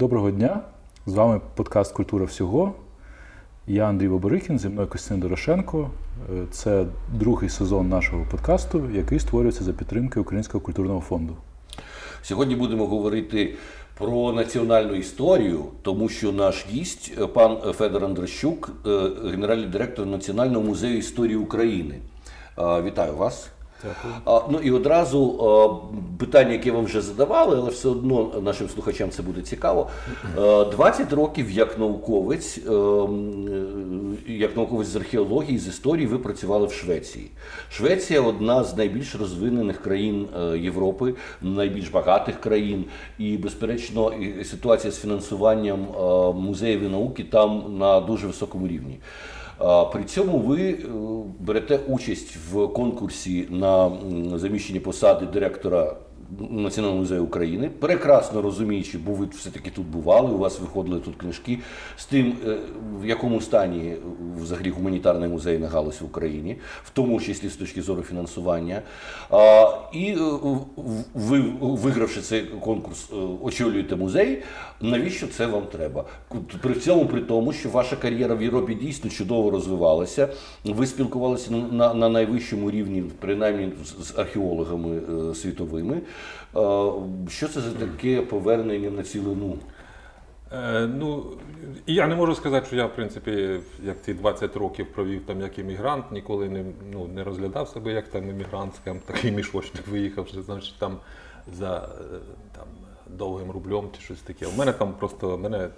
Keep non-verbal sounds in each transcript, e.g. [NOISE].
Доброго дня! З вами подкаст Культура всього. Я Андрій Боборихін, зі мною Костянтин Дорошенко. Е, Це другий сезон нашого подкасту, який створюється за підтримки Українського культурного фонду. Сьогодні будемо говорити про національну історію, тому що наш гість, е, пан Федор Андрощук, е, генеральний директор Національного музею історії України. Вітаю вас. Дякую. Ну і одразу питання, яке вам вже задавали, але все одно нашим слухачам це буде цікаво. Е, 20 років як науковець, е, м, е, як науковець з археології, з історії, ви працювали в Швеції. Швеція одна з найбільш розвинених країн е, Європи, найбільш багатих країн, і безперечно, ситуація з фінансуванням е, музеїв і науки там на дуже високому рівні. При цьому ви е, берете участь в конкурсі на заміщення посади директора Національного музею України, прекрасно розуміючи, бо ви все-таки тут бували, у вас виходили тут книжки з тим, е, в якому стані взагалі гуманітарний музей на галузь в Україні, в тому числі з точки зору фінансування. І е, ви, вигравши цей конкурс, е, очолюєте музей. Навіщо це вам треба? При цьому при тому, що ваша кар'єра в Європі дійсно чудово розвивалася. Ви спілкувалися на, на, на найвищому рівні, принаймні з, археологами світовими. Е, що це за таке повернення на цілину? Е, ну, я не можу сказати, що я, в принципі, як ці 20 років провів там як іммігрант, ніколи не, ну, не розглядав себе як там іммігрант, скажімо, [LAUGHS] такий мішочник виїхав, значить там за е, там, довгим рублем чи щось таке. У мене там просто мене.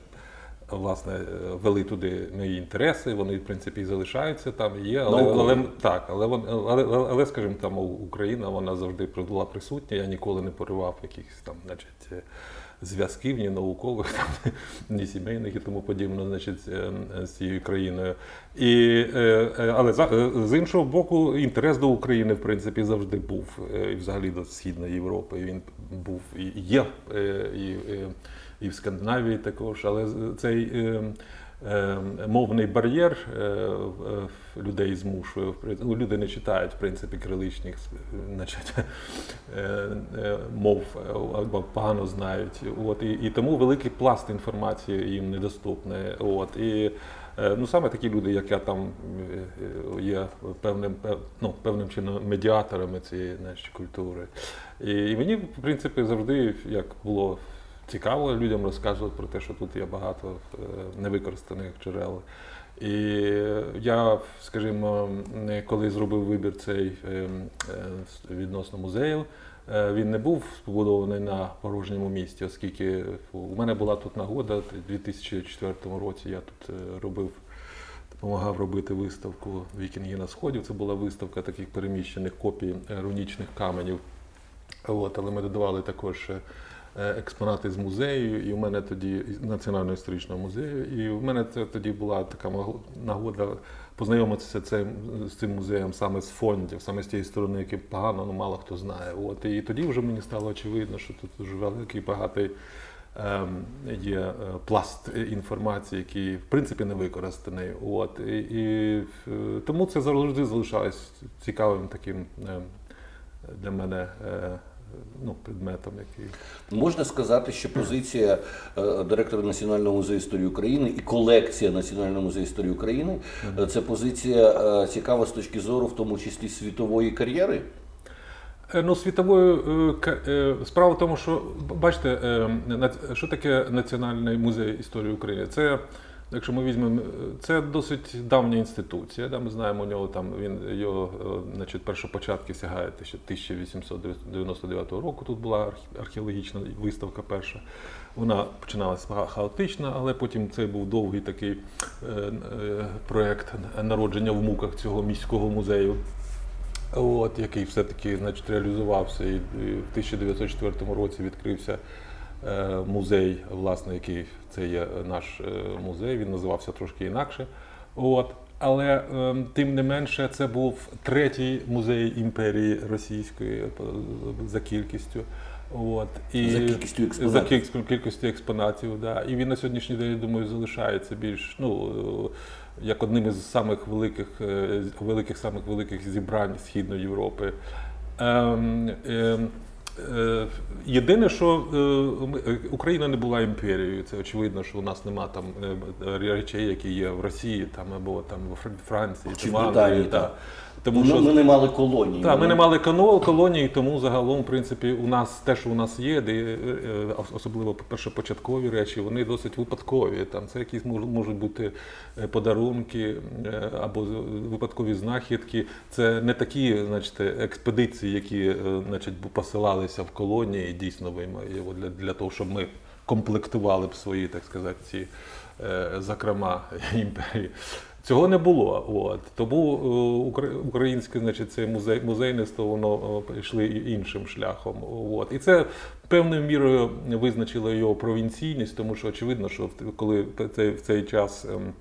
Власне, е, вели туди мої інтереси, вони, в принципі, і залишаються там, є. Але, Наукові. але, так, але, але, але, але, скажімо, там Україна вона завжди була присутня. Я ніколи не поривав якихось там, значить, е, зв'язків, ні наукових, [LAUGHS] там, ні сімейних і тому подібне, значить, е, з цією країною. І, е, е, але з іншого боку, інтерес до України, в принципі, завжди був. І взагалі до Східної Європи. Він був і є, і, і, і в Скандинавії також. Але цей. Е, е, Мовний бар'єр е, людей змушує. Ну, люди не читають, в принципі, криличних е, е, мов або погано знають. От, і, і тому великий пласт інформації їм недоступний. От, і, ну, саме такі люди, як я там є певним, ну, певним чином медіаторами цієї значить, культури. І мені, в принципі, завжди як було цікаво людям розказувати про те, що тут є багато е, невикористаних джерел. І я, скажімо, коли зробив вибір цей е, е, відносно музею, він не був побудований на порожньому місці, оскільки у мене була тут нагода у 2004 році. Я тут робив. Допомагав робити виставку Вікінги на Сході. Це була виставка таких переміщених копій рунічних каменів. От, але ми додавали також експонати з музею, і в мене тоді Національного історичного музею. І в мене це тоді була така нагода познайомитися цим, з цим музеєм саме з фондів, саме з тієї сторони, які погано, ну мало хто знає. От, і тоді вже мені стало очевидно, що тут дуже великий багатий. ем, Є е, пласт е, інформації, який в принципі не використаний. От і, і е, тому це завжди залишалось цікавим таким ем, для мене е, ну, предметом, який Можна сказати, що позиція е, директора Національного музею історії України і колекція Національного музею історії України е, це позиція е, цікава з точки зору, в тому числі світової кар'єри. Ну, світовою справа в тому, що бачите, що таке Національний музей історії України? Це, якщо ми візьмемо, е, це досить давня інституція. Да, ми знаємо у нього там він його е, значить, першопочатки сягають ще 1899 року. Тут була археологічна виставка перша. Вона починалася ха- хаотично, але потім це був довгий такий е, проєкт народження в муках цього міського музею. От, який все-таки значить, реалізувався. І, в 1904 році відкрився музей, власне, який це є наш е, музей, він називався трошки інакше. От. Але е, тим не менше це був третій музей імперії російської е, за кількістю. От, і За кількістю експонатів. За кількістю, кількістю експонатів, да. І він на сьогоднішній день, я думаю, залишається більш ну, е, як одним із самих великих, е, великих самих великих зібрань Східної Європи. Ем, ем, Е, Єдине, що е, е, Україна не була імперією. Це очевидно, що у нас нема там е, речей, які є в Росії, там або там в Франції, Чи в Англії, та. Тому Ну, що ми не мали колонії. так, ми не мали колонії, тому загалом, в принципі, у нас те, що у нас є, де е, е, особливо першопочаткові речі, вони досить випадкові. Там це якісь мож- можуть бути е, подарунки або випадкові знахідки. Це не такі, значить, експедиції, які значить, посилалися в колонії, дійсно для, для того, щоб ми комплектували б свої, так сказати, ці закрома [LAUGHS] імперії. Цього не було. От. Тому е, українське значить, це музей, музейництво воно е, пішло і- іншим шляхом. От. І це певною мірою визначило його провінційність, тому що очевидно, що коли в цей, час ем,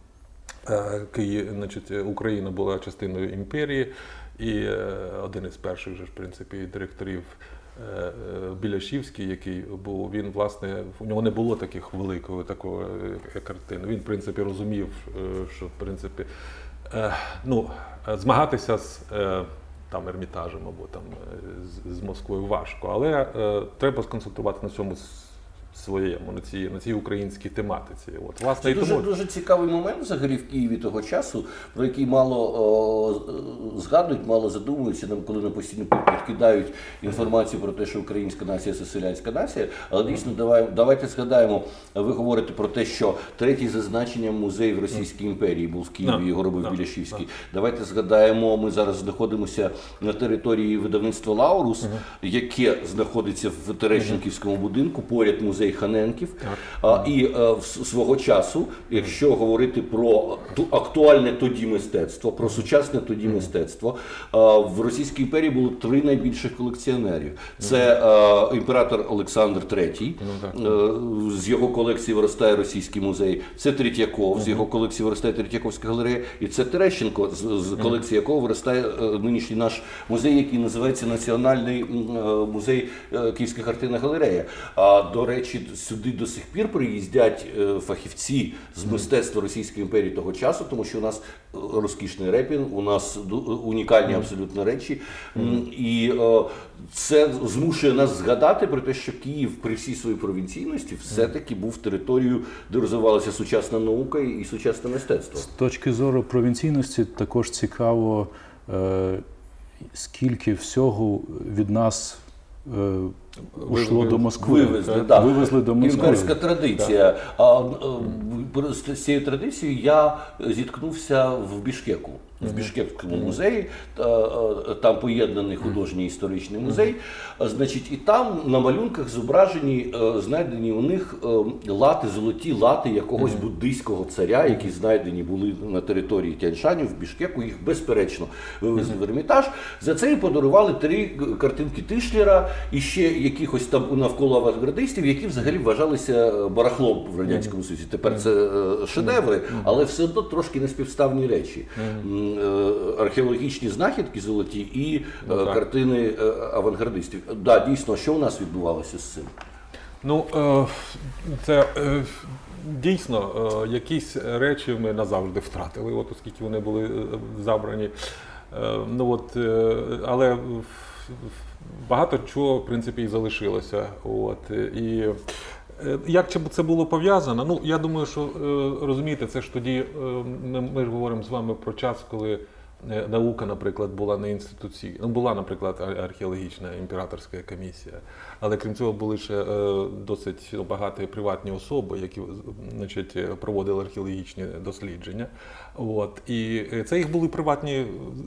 е, Київ, значить, Україна була частиною імперії, і е, один із перших же, в принципі, директорів. Е, е, Біляшівський, який був, він власне у нього не було таких великої такої е, картини. Він, в принципі, розумів, що в принципі ну, змагатися з там ермітажем або там з, Москвою важко, але треба сконцентрувати на цьому своєму, на цій, на цій українській тематиці. От, власне, Це дуже, тому... дуже цікавий момент взагалі в Києві того часу, про який мало о, згадують, мало задумуються, нам коли нам постійно підкидають інформацію про те, що українська нація це селянська нація. Але дійсно давай, давайте згадаємо, ви говорите про те, що третій за значенням музей в Російській імперії був в Києві, його робив Біляшівський. Давайте згадаємо, ми зараз знаходимося на території видавництва Лаурус, яке знаходиться в Терещенківському будинку, поряд музей Ханенків. А, і е, свого часу, якщо говорити про ту- актуальне тоді мистецтво, про сучасне тоді мистецтво, е, в Російській імперії було три найбільших колекціонерів. Це е, імператор Олександр III, е, з його колекції виростає Російський музей. Це Третьяков, з його колекції виростає Третьяковська галерея, і це Терещенко, з, колекції якого виростає нинішній наш музей, який називається Національний музей Київська картинна галерея. А до речі, сюди до сих пір приїздять е, фахівці з мистецтва Російської імперії того часу, тому що у нас е, розкішний репін, у нас унікальні абсолютно речі. І е, це змушує нас згадати про те, що Київ при всій своїй провінційності все-таки був територією, де розвивалася сучасна наука і сучасне мистецтво. З точки зору провінційності також цікаво, е, скільки всього від нас е, ушло до Москви. Вивезли, да. Вивезли до Москви. Імперська традиція. А, е, з цією традицією я зіткнувся в Бішкеку. В Бішкекському музеї, е, там поєднаний художній історичний музей. Значить, і там на малюнках зображені, е, знайдені у них лати, золоті лати якогось буддийського царя, які знайдені були на території Тяньшаню в Бішкеку. Їх безперечно вивезли в Ермітаж. За це їм подарували три картинки Тишлера і ще якихось там навколо авангардистів, які взагалі вважалися барахлом в радянському Союзі. Тепер це е, шедеври, але все одно трошки неспівставні речі. Е, Археологічні знахідки золоті і е, Ну, так. картини е, авангардистів. Да, дійсно, що у нас відбувалося з цим? Ну, е, це е, дійсно е, якісь речі ми назавжди втратили, от оскільки вони були е, забрані. Е, Ну, от, е, але багато чого, в принципі, і залишилося. От, і е, як це- було пов'язано? Ну, я думаю, що е, розумієте, це ж тоді е, ми, ж говоримо з вами про час, коли наука, наприклад, була не інституційна. Ну, була, наприклад, археологічна імператорська комісія, але крім цього були ще досить багаті приватні особи, які значить, проводили археологічні дослідження. От, і це їх були приватні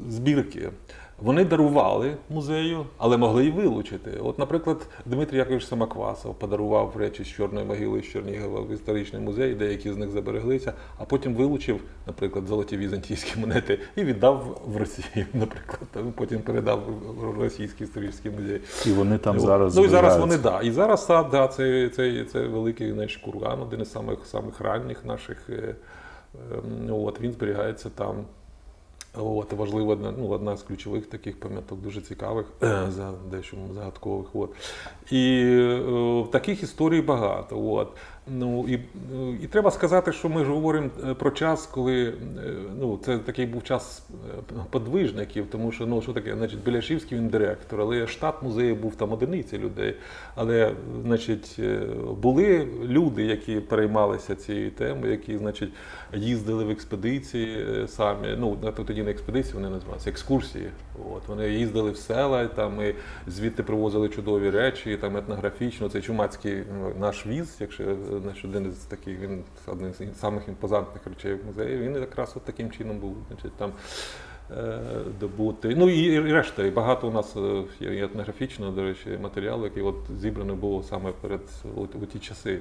збірки. Вони дарували музею, але могли і вилучити. От, наприклад, Дмитрій Якович Самоквасов подарував речі з Чорної могили з Чернігова в історичний музей, деякі з них забереглися, а потім вилучив, наприклад, золоті візантійські монети і віддав в Росію, [LAUGHS] наприклад. а Потім передав в Російський історичний музей. І вони там От. зараз ну і зараз вони да. І зараз да, це, це, це великий значить, курган, один із самих самих ранніх наших. е, е, От, він зберігається там. От, важлива одна, ну, одна з ключових таких пам'яток, дуже цікавих, [CLEARS THROAT] за дещо загадкових. От. І е, таких історій багато. От. Ну і, ну, і треба сказати, що ми ж говоримо е, про час, коли е, ну, це такий був час е, подвижників, тому що ну що таке, значить, Біляшівський він директор, але штат музею був там одиниці людей. Але значить, були люди, які переймалися цією темою, які значить, їздили в експедиції самі. Ну тоді не експедиції вони називалися, екскурсії. От вони їздили в села, там і звідти привозили чудові речі, там етнографічно. Цей чумацький ну, наш віз, якщо значить, один із таких, він один з самих імпозантних речей в музеї. Він якраз от таким чином був, значить, там. Е, Добути. Ну і решта, і багато у нас е, є етнографічного, до речі, матеріалу, який от зібрано було саме перед у, у ті часи.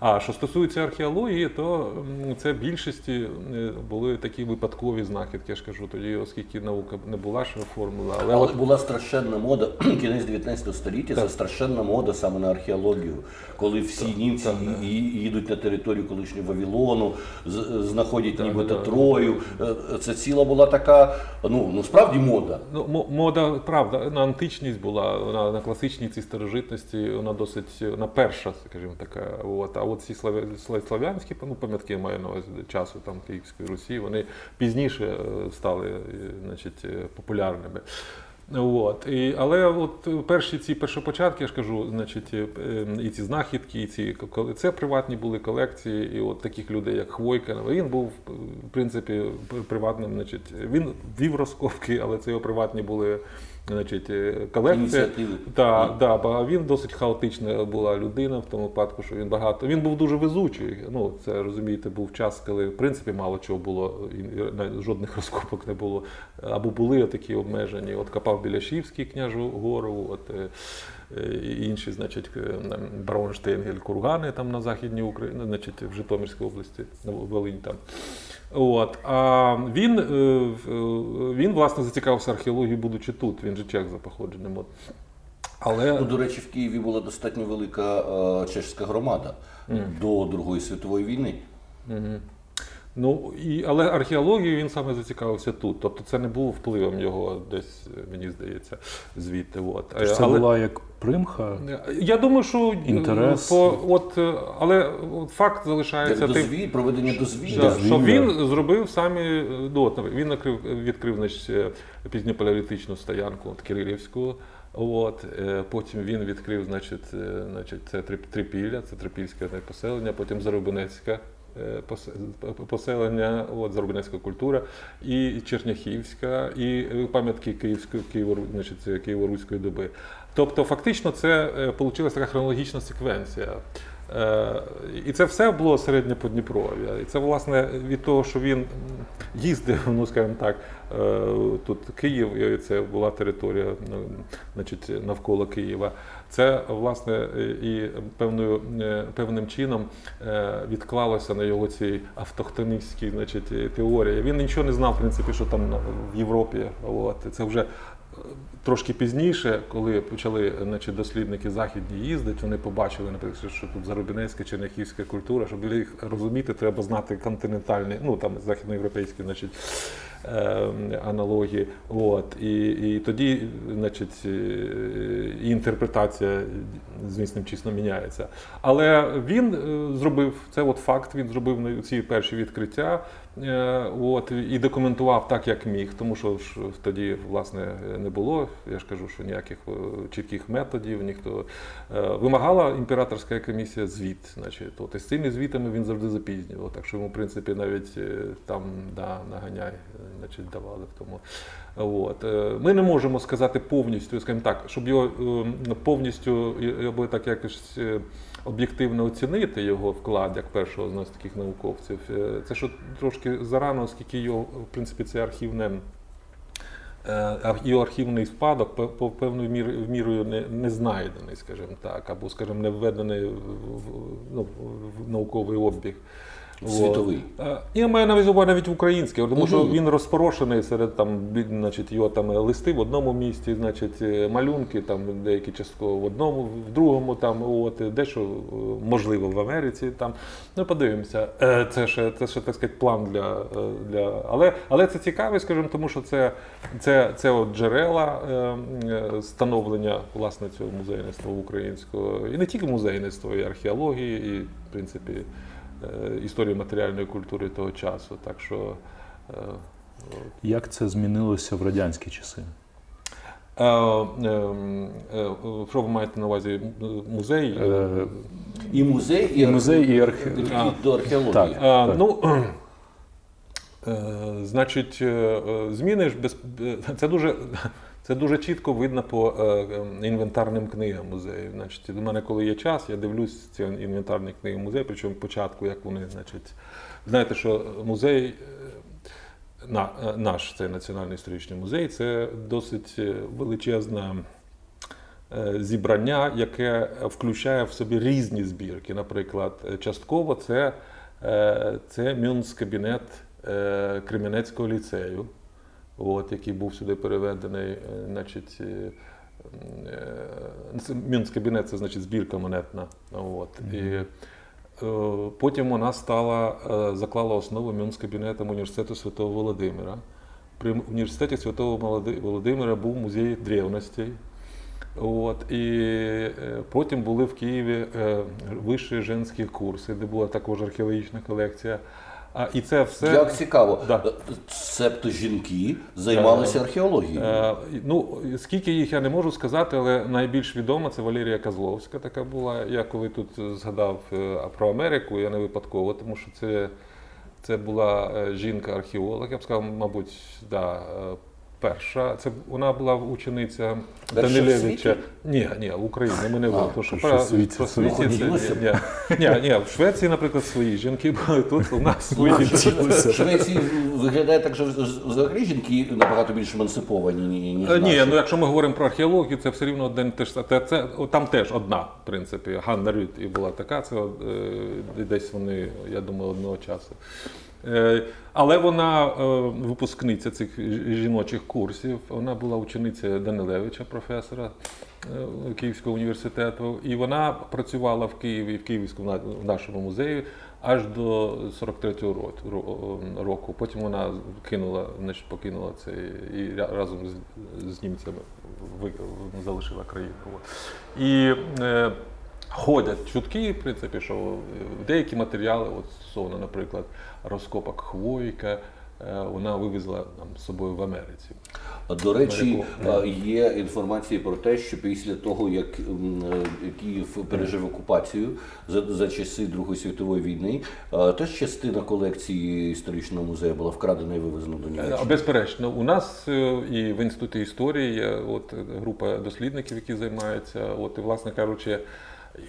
А що стосується археології, то це в більшості е, були такі випадкові знахідки. Я ж кажу, тоді, оскільки наука не була ще оформлена, але, Але от була страшенна мода, [CLEARS THROAT] кінець 19 століття, це страшенна мода саме на археологію, коли всі німці і- і- їдуть на територію колишнього Вавилону, знаходять нібито да. Трою. Це ціла була така, ну, ну справді мода. Ну, мода, правда, на античність була, вона на класичній цій старожитності, вона досить вона перша, скажімо така. От. А от ці славя- слав'янські ну, пам'ятки маю на увазі часу там, Київської Русі, вони пізніше е, стали е, значить, е, популярними. От. І, але от перші ці першопочатки, я ж кажу, значить, е, е, і ці знахідки, і ці коли це приватні були колекції, і от таких людей, як Хвойка, він був в принципі приватним, значить, він вів розкопки, але це його приватні були. Значить, е, колекція. Так, да, ба- він досить хаотична була людина в тому випадку, що він багато. Він був дуже везучий. Ну, це розумієте, був час, коли в принципі мало чого було, і жодних [LAUGHS] розкопок не було. Або були такі обмежені. От копав Біляшівський княжу гору, от е, е, і інші, значить, е, там, барон Штейнгель, кургани там на західній Україні, значить, в Житомирській області, на Волинь там. От. А він, е, е, він, власне, зацікавився археологією, будучи тут. Він же чех за походженням. От. Але Ну, до речі, в Києві була достатньо велика е, чешська громада до Другої світової війни. Ну, і, але археологією він саме зацікавився тут. Тобто це не було впливом його десь, мені здається, звідти. От. Тож це але, була як примха. Я думаю, що е, Інтерес. По, от, е, але от факт залишається Як тим, проведення дозвілля. Да, що він зробив самі е, ну, от, він накрив, відкрив значить, е, пізньопалеолітичну стоянку от, Кирилівську. От, е, потім він відкрив значить, е, значить, це Трипілля, це трипільське поселення, потім Зарубинецьке е, посе- поселення, от, Зарубинецька культура, і Черняхівська, і е, пам'ятки Київської Києво-Києво-Руської доби. Тобто, фактично, це вийшла така хронологічна секвенція. Е, І це все було середнє Подніпров'я. І це, власне, від того, що він їздив, ну скажімо так, е, тут Київ, і це була територія ну, значить, навколо Києва. Це, власне, і певною, е, певним чином е, відклалося на його цій автохтоністській значить, теорії. Він нічого не знав, в принципі, що там в Європі. От. Це вже Трошки пізніше, коли почали значить, дослідники західні їздити, вони побачили, наприклад, що тут зарубінецька черняхівська культура, щоб їх розуміти, треба знати континентальні, ну там західноєвропейські значить, е, аналогії. От. І, і тоді значить, е, і інтерпретація звісним числом міняється. Але він е, зробив це от факт, він зробив ці перші відкриття. Е, От, і документував так, як міг, тому що ж тоді власне не було. Я ж кажу, що ніяких е, чітких методів, ніхто вимагала імператорська комісія звіт. Значить, от, з цими звітами він завжди запізнював. Так що йому, в принципі, навіть там да, наганяй значить, давали в тому. От. Е, Ми не можемо сказати повністю, скажімо так, щоб його е, повністю е, або так якось об'єктивно оцінити його вклад як першого з нас таких науковців. Це що трошки зарано, оскільки його, в принципі, це архівне. Його архівний спадок певною мір- мірою не, знайдений, скажімо так, або, скажімо, не введений в- ну, в науковий обіг. Світовий. Я маю навіть увагу навіть український, тому що він розпорошений серед там, значить, його там листи в одному місці, значить, е, малюнки там деякі частково в одному, в другому там, от, е, дещо е, можливо в Америці. Там. Ну, подивимося. Це ще, це ще так сказати, план для. для... Але, але це цікаво, скажімо, тому що це, це, це от джерела становлення власне цього музейництва українського. І не тільки музейництва, і археології, і, в принципі, історії матеріальної культури того часу. Так що е, Як це змінилося в радянські часи? е, е, е, що ви маєте на увазі? Музей? Е, І музей, і, І музей, і архе- А. до археології. Так. А, так. ну, [CLEARS THROAT] е, значить, е, е, зміни ж без е, це дуже. Це дуже чітко видно по е, е, інвентарним книгам музею. Значить, у мене, коли є час, я дивлюсь ці інвентарні книги музею, причому початку, як вони, значить, знаєте, що музей, е, е, наш цей національний історичний музей, це досить е, величезна е, зібрання, яке включає в собі різні збірки. Наприклад, частково це, це Мюнц-кабінет е, Кремінецького ліцею, от, який був сюди переведений. е, Значить, е, е, це Мюнц-кабінет це значить збірка монетна. От. І, е, Потім вона стала, заклала основу Мюнц-кабінетом університету Святого Володимира. При університеті Святого Володимира був музей древностей. От, і потім були в Києві вищі женські курси, де була також археологічна колекція. А, і це все. Як цікаво, Да. Себто жінки займалися археологією. Е, ну, скільки їх я не можу сказати, але найбільш відома це Валерія Козловська така була. Я коли тут згадав е, про Америку, я не випадково, тому що це, це була е, жінка-археолог, я б сказав, мабуть, да, е, перша. Це вона була учениця Данилевича. Ні, ні, в Україні. Ми не говоримо, тому що про, світі це ні, ні, ні, в Швеції, наприклад, свої жінки були тут, у нас свої. В Швеції виглядає так, що взагалі жінки набагато більш емансиповані, ні- ніж Е, Ні, ну якщо ми говоримо про археологію, це все рівно один теж це, це там теж одна, в принципі. Ганна Рют і була така. Це е, десь вони, я думаю, одного часу. Е, але вона е, випускниця цих жіночих курсів. Вона була учениця Данилевича, професора е, Київського університету, і вона працювала в Києві, в Київському в нашому музеї аж до 43-го ро- ро- року. Потім вона кинула, значить, покинула це і разом з, з німцями залишила країну. І ходять чутки, в принципі, що е, деякі матеріали, от стосовно, наприклад, розкопок хвойка, е, вона вивезла там, з собою в Америці. До речі, є інформація про те, що після того, як е, Київ пережив окупацію за, за часи Другої світової війни, теж частина колекції історичного музею була вкрадена і вивезена до Німеччини. Безперечно, у нас і в інституті історії є от група дослідників, які займаються. От і, власне кажучи,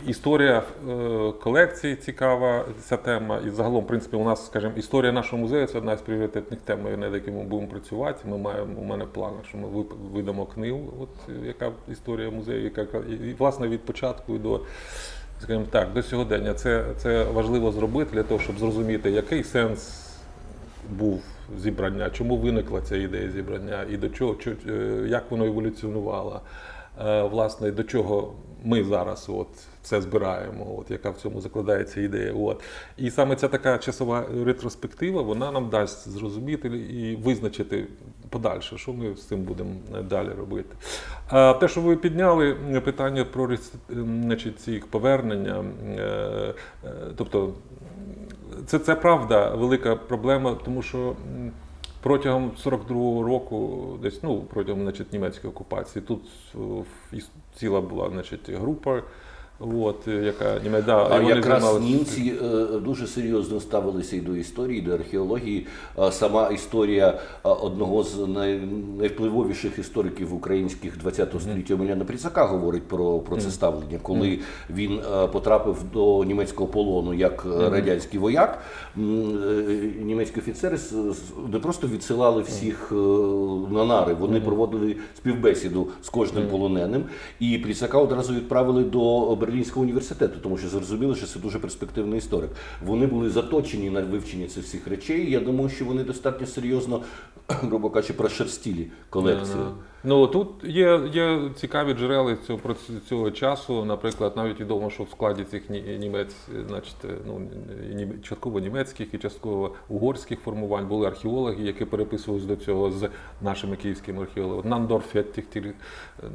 історія е, колекції цікава ця тема. І загалом, в принципі, у нас, скажімо, історія нашого музею це одна з пріоритетних тем, над якими ми будемо працювати. Ми маємо у мене плани, що ми видамо книгу, от яка історія музею, яка і, власне від початку до. Скажімо так, до сьогодення це, це важливо зробити для того, щоб зрозуміти, який сенс був зібрання, чому виникла ця ідея зібрання, і до чого, чо- е, як воно еволюціонувало, власне, до чого ми зараз от це збираємо, от яка в цьому закладається ідея. От. І саме ця така часова ретроспектива, вона нам дасть зрозуміти і визначити подальше, що ми з цим будемо далі робити. А те, що ви підняли питання про значить, ці повернення, е, е, тобто це, це правда велика проблема, тому що протягом 42-го року, десь ну протягом значить, німецької окупації, тут і ціла була значить, група, от, яка німеда, А якраз займалися- німці е, дуже серйозно ставилися і до історії, і до археології. Сама історія одного з найвпливовіших істориків українських ХХ століття Омеляна Пріцака говорить про, про це ставлення, коли він е, потрапив до німецького полону як е, радянський вояк. Е, Німецькі офіцери не просто відсилали всіх е, на нари, вони проводили співбесіду з кожним полоненим. І Пріцака одразу відправили до Берлінського університету, тому що зрозуміли, що це дуже перспективний історик. Вони були заточені на вивчення цих всіх речей. Я думаю, що вони достатньо серйозно, [CLEARS THROAT] грубо кажучи, прошерстіли колекцію. Ну тут є, є цікаві джерела цього цього часу. Наприклад, навіть відомо, що в складі цих ні- німець, значить, ну ні- частково німецьких і частково угорських формувань були археологи, які переписувалися до цього з нашими київськими археологами. Нандор Феттіхтір,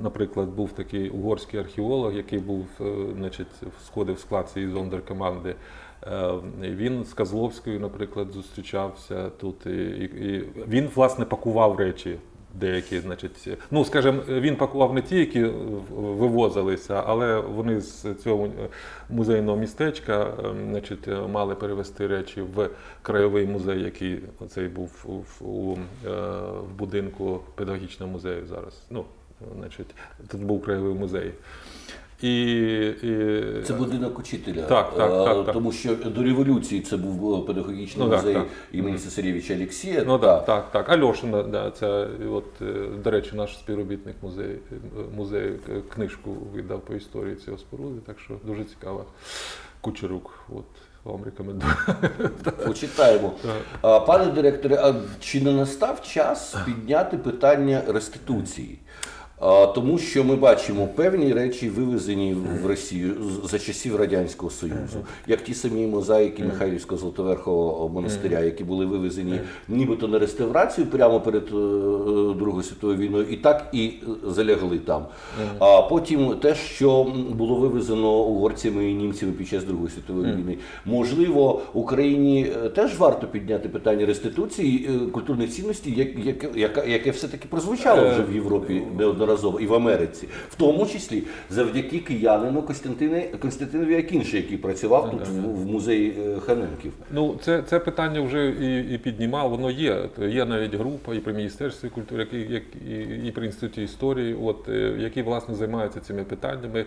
наприклад, був такий угорський археолог, який був, е, значить, сходив в склад цієї зондеркоманди. Е, Він з Козловською, наприклад, зустрічався тут. І, і він, власне, пакував речі деякі, значить, ну скажімо, він пакував не ті, які вивозилися, але вони з цього музейного містечка, е, значить, мали перевести речі в краєвий музей, який цей був у, е, в будинку педагогічного музею зараз. Ну, значить, тут був краєвий музей. І, і... Це будинок учителя. Так, так, так. Тому що до революції це був е, педагогічний Ну, музей так. імені Цесарєвича Олексія. Ну так, так, так. Альошина, да, це от, е, до речі, наш співробітник музею, музею е, книжку видав по історії цього споруди, так що дуже цікава. Кучерук, от вам рекомендую. [LAUGHS] Почитаємо. Пане директоре, а чи не настав час підняти питання реституції? Тому що ми бачимо певні речі вивезені в Росію за часів Радянського Союзу, як ті самі мозаїки Михайлівського Золотоверхового монастиря, які були вивезені нібито на реставрацію прямо перед е, Другою світовою війною, і так і е, залягли там. А потім те, що було вивезено угорцями і німцями під час Другої світової війни, можливо, Україні е, теж варто підняти питання реституції е, культурних цінностей, яке, яке все-таки прозвучало вже в Європі неодноразово і в Америці, в тому числі завдяки киянину Константинові Акінше, який працював тут в, в музеї е, Ханенків. Ну, це, це питання вже і, і піднімав, воно є. Є навіть група і при Міністерстві культури, які, як, і, і при інституті історії, от, е, які власне займаються цими питаннями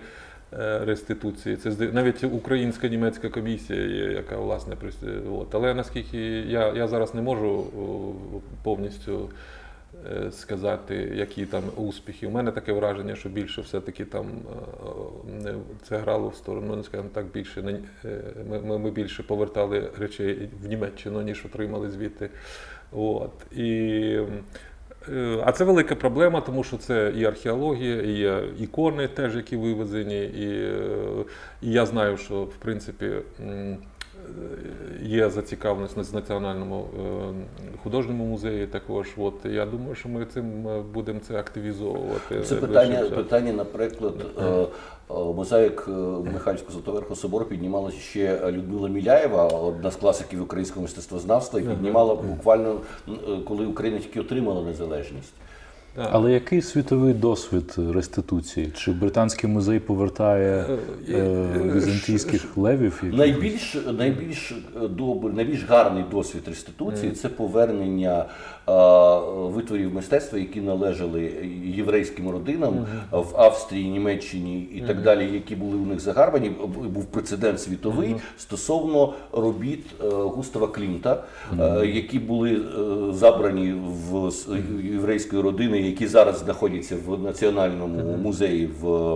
е, реституції. Це навіть українська німецька комісія є, яка власне от. Але наскільки я, я зараз не можу повністю. Е, Сказати, які там успіхи. У мене таке враження, що більше все-таки там е, це грало в сторону, не скажімо так, більше е, ми, ми, більше повертали речей в Німеччину, ніж отримали звідти. От. І, е, а це велика проблема, тому що це і археологія, і ікони теж, які вивезені. І, е, і я знаю, що в принципі. М, Є зацікавленість на національному е, художньому музеї також. От я думаю, що ми цим е, будемо це активізовувати. Це питання, питання, наприклад, е, е, мозаїк е, Михайлівського Золотоверхого собору піднімала ще Людмила Міляєва, одна з класиків українського мистецтвознавства, і піднімала буквально е, коли Україна тільки отримала незалежність. Так. Але який світовий досвід реституції? Чи британський музей повертає Е, е, візантійських левів? які- Найбільш найбільш е, добрий, найбільш гарний досвід реституції це повернення е, витворів мистецтва, які належали єврейським родинам в Австрії, Німеччині і так далі, які були у них загарбані. Був прецедент світовий стосовно робіт е, Густава Клімта, е, які були е, забрані в єврейської родини, які зараз знаходяться в національному музеї в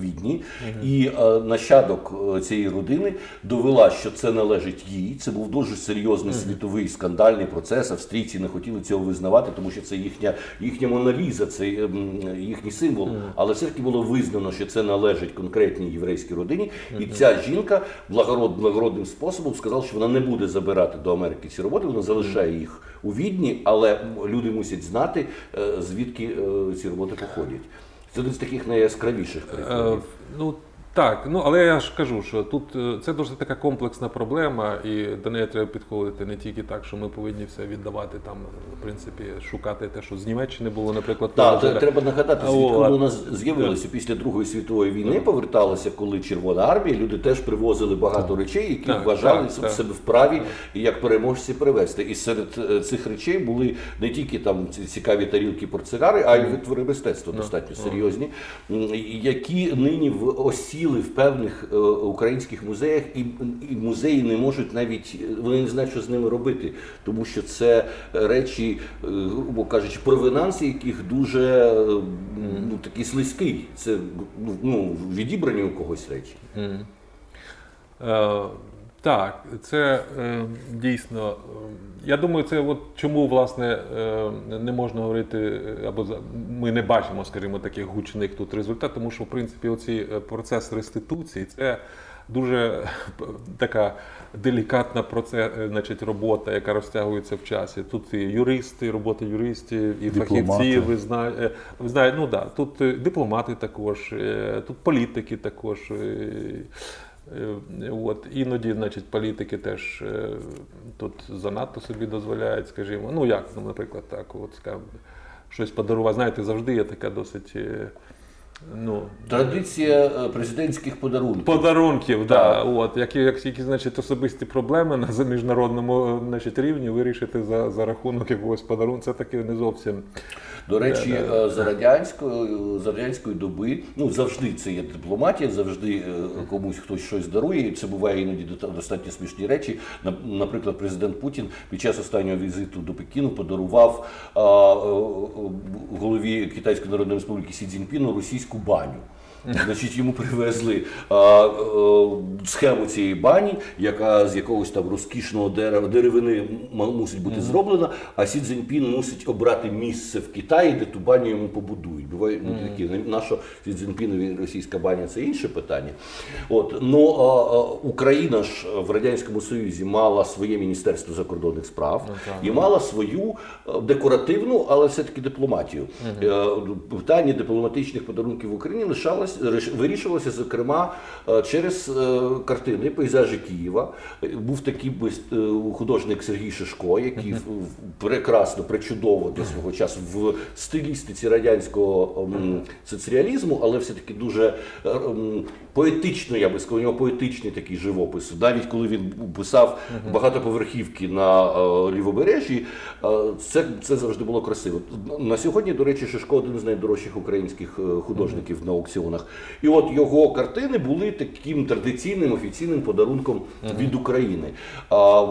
Відні. І е, нащадок е, цієї родини довела, що це належить їй. Це був дуже серйозний світовий скандальний процес. Австрійці не хотіли цього визнавати, тому що це їхня їхня моналіза, це ем, їхній символ. Але все-таки було визнано, що це належить конкретній єврейській родині. І ця жінка благород, благородним способом сказала, що вона не буде забирати до Америки ці роботи, вона залишає їх у відні, але люди мусять знати, е, звідки е, ці роботи походять. Це один з таких найяскравіших Е, прикладів. ну так, ну але я ж кажу, що тут е, це дуже така комплексна проблема, і до неї треба підходити не тільки так, що ми повинні все віддавати там, в принципі, шукати те, що з Німеччини було, наприклад, Так, теж, треба нагадати, звідки воно у нас з'явилося. Після Другої світової війни, поверталося, коли Червона армія, люди теж привозили багато речей, які Так, вважали так, себе вправі як переможці привезти. І серед е, цих речей були не тільки там ці цікаві тарілки портсигари, а й витвори мистецтва достатньо серйозні, які нині в осі розділи в певних е, українських музеях, і, і музеї не можуть навіть вони не знають, що з ними робити, тому що це речі, е, грубо кажучи, провинанс яких дуже е, ну, такий слизький. Це ну, відібрані у когось речі. Е, так, це е, дійсно. е, Я думаю, це от чому власне е, не можна говорити, е, або ми не бачимо, скажімо, таких гучних тут результатів, тому що в принципі оцей е, процес реституції це дуже така делікатна проце, е, значить, робота, яка розтягується в часі. Тут і юристи, робота юристів, і Дипломати. фахівці, ви знаєте, ви знаєте, ну да, тут дипломати також, тут політики також. Е, От, іноді, значить, політики теж е, тут занадто собі дозволяють, скажімо, ну як, ну, наприклад, так, от скажімо, щось подарувати. Знаєте, завжди є така досить. е, Ну, Традиція президентських подарунків. Подарунків, да, от, які, як, які значить, особисті проблеми на міжнародному значить, рівні вирішити за, за рахунок якогось подарунку, це таки не зовсім. До речі, е, за радянської за радянської доби, ну завжди це є дипломатія, завжди е, комусь хтось щось дарує. І це буває іноді до- достатньо смішні речі. На- Наприклад, президент Путін під час останнього візиту до Пекіну подарував е, голові Китайської Народної Республіки Сі Цзіньпіну російську баню. Значить, йому привезли а, е, схему цієї бані, яка з якогось там розкішного дерева деревини мусить бути зроблена, а Сі Цзіньпін мусить обрати місце в Китаї, де ту баню йому побудують. Буває ну, такі нащо Сі Цзіньпінові російська баня це інше питання. От ну а, а, Україна ж в радянському союзі мала своє міністерство закордонних справ і мала свою е, декоративну, але все-таки дипломатію. Е, Питання дипломатичних подарунків в Україні лишалось вирішувалося, зокрема, е, через е, картини, пейзажі Києва. Був такий е, художник Сергій Шишко, який прекрасно, причудово для свого часу в стилістиці радянського соціалізму, але все-таки дуже поетично, я би сказав, у нього поетичний такий живопис. Навіть коли він писав багатоповерхівки на е, лівобережжі, е, це, це завжди було красиво. На сьогодні, до речі, Шишко один з найдорожчих українських е, художників на аукціонах. І от його картини були таким традиційним офіційним подарунком від України. А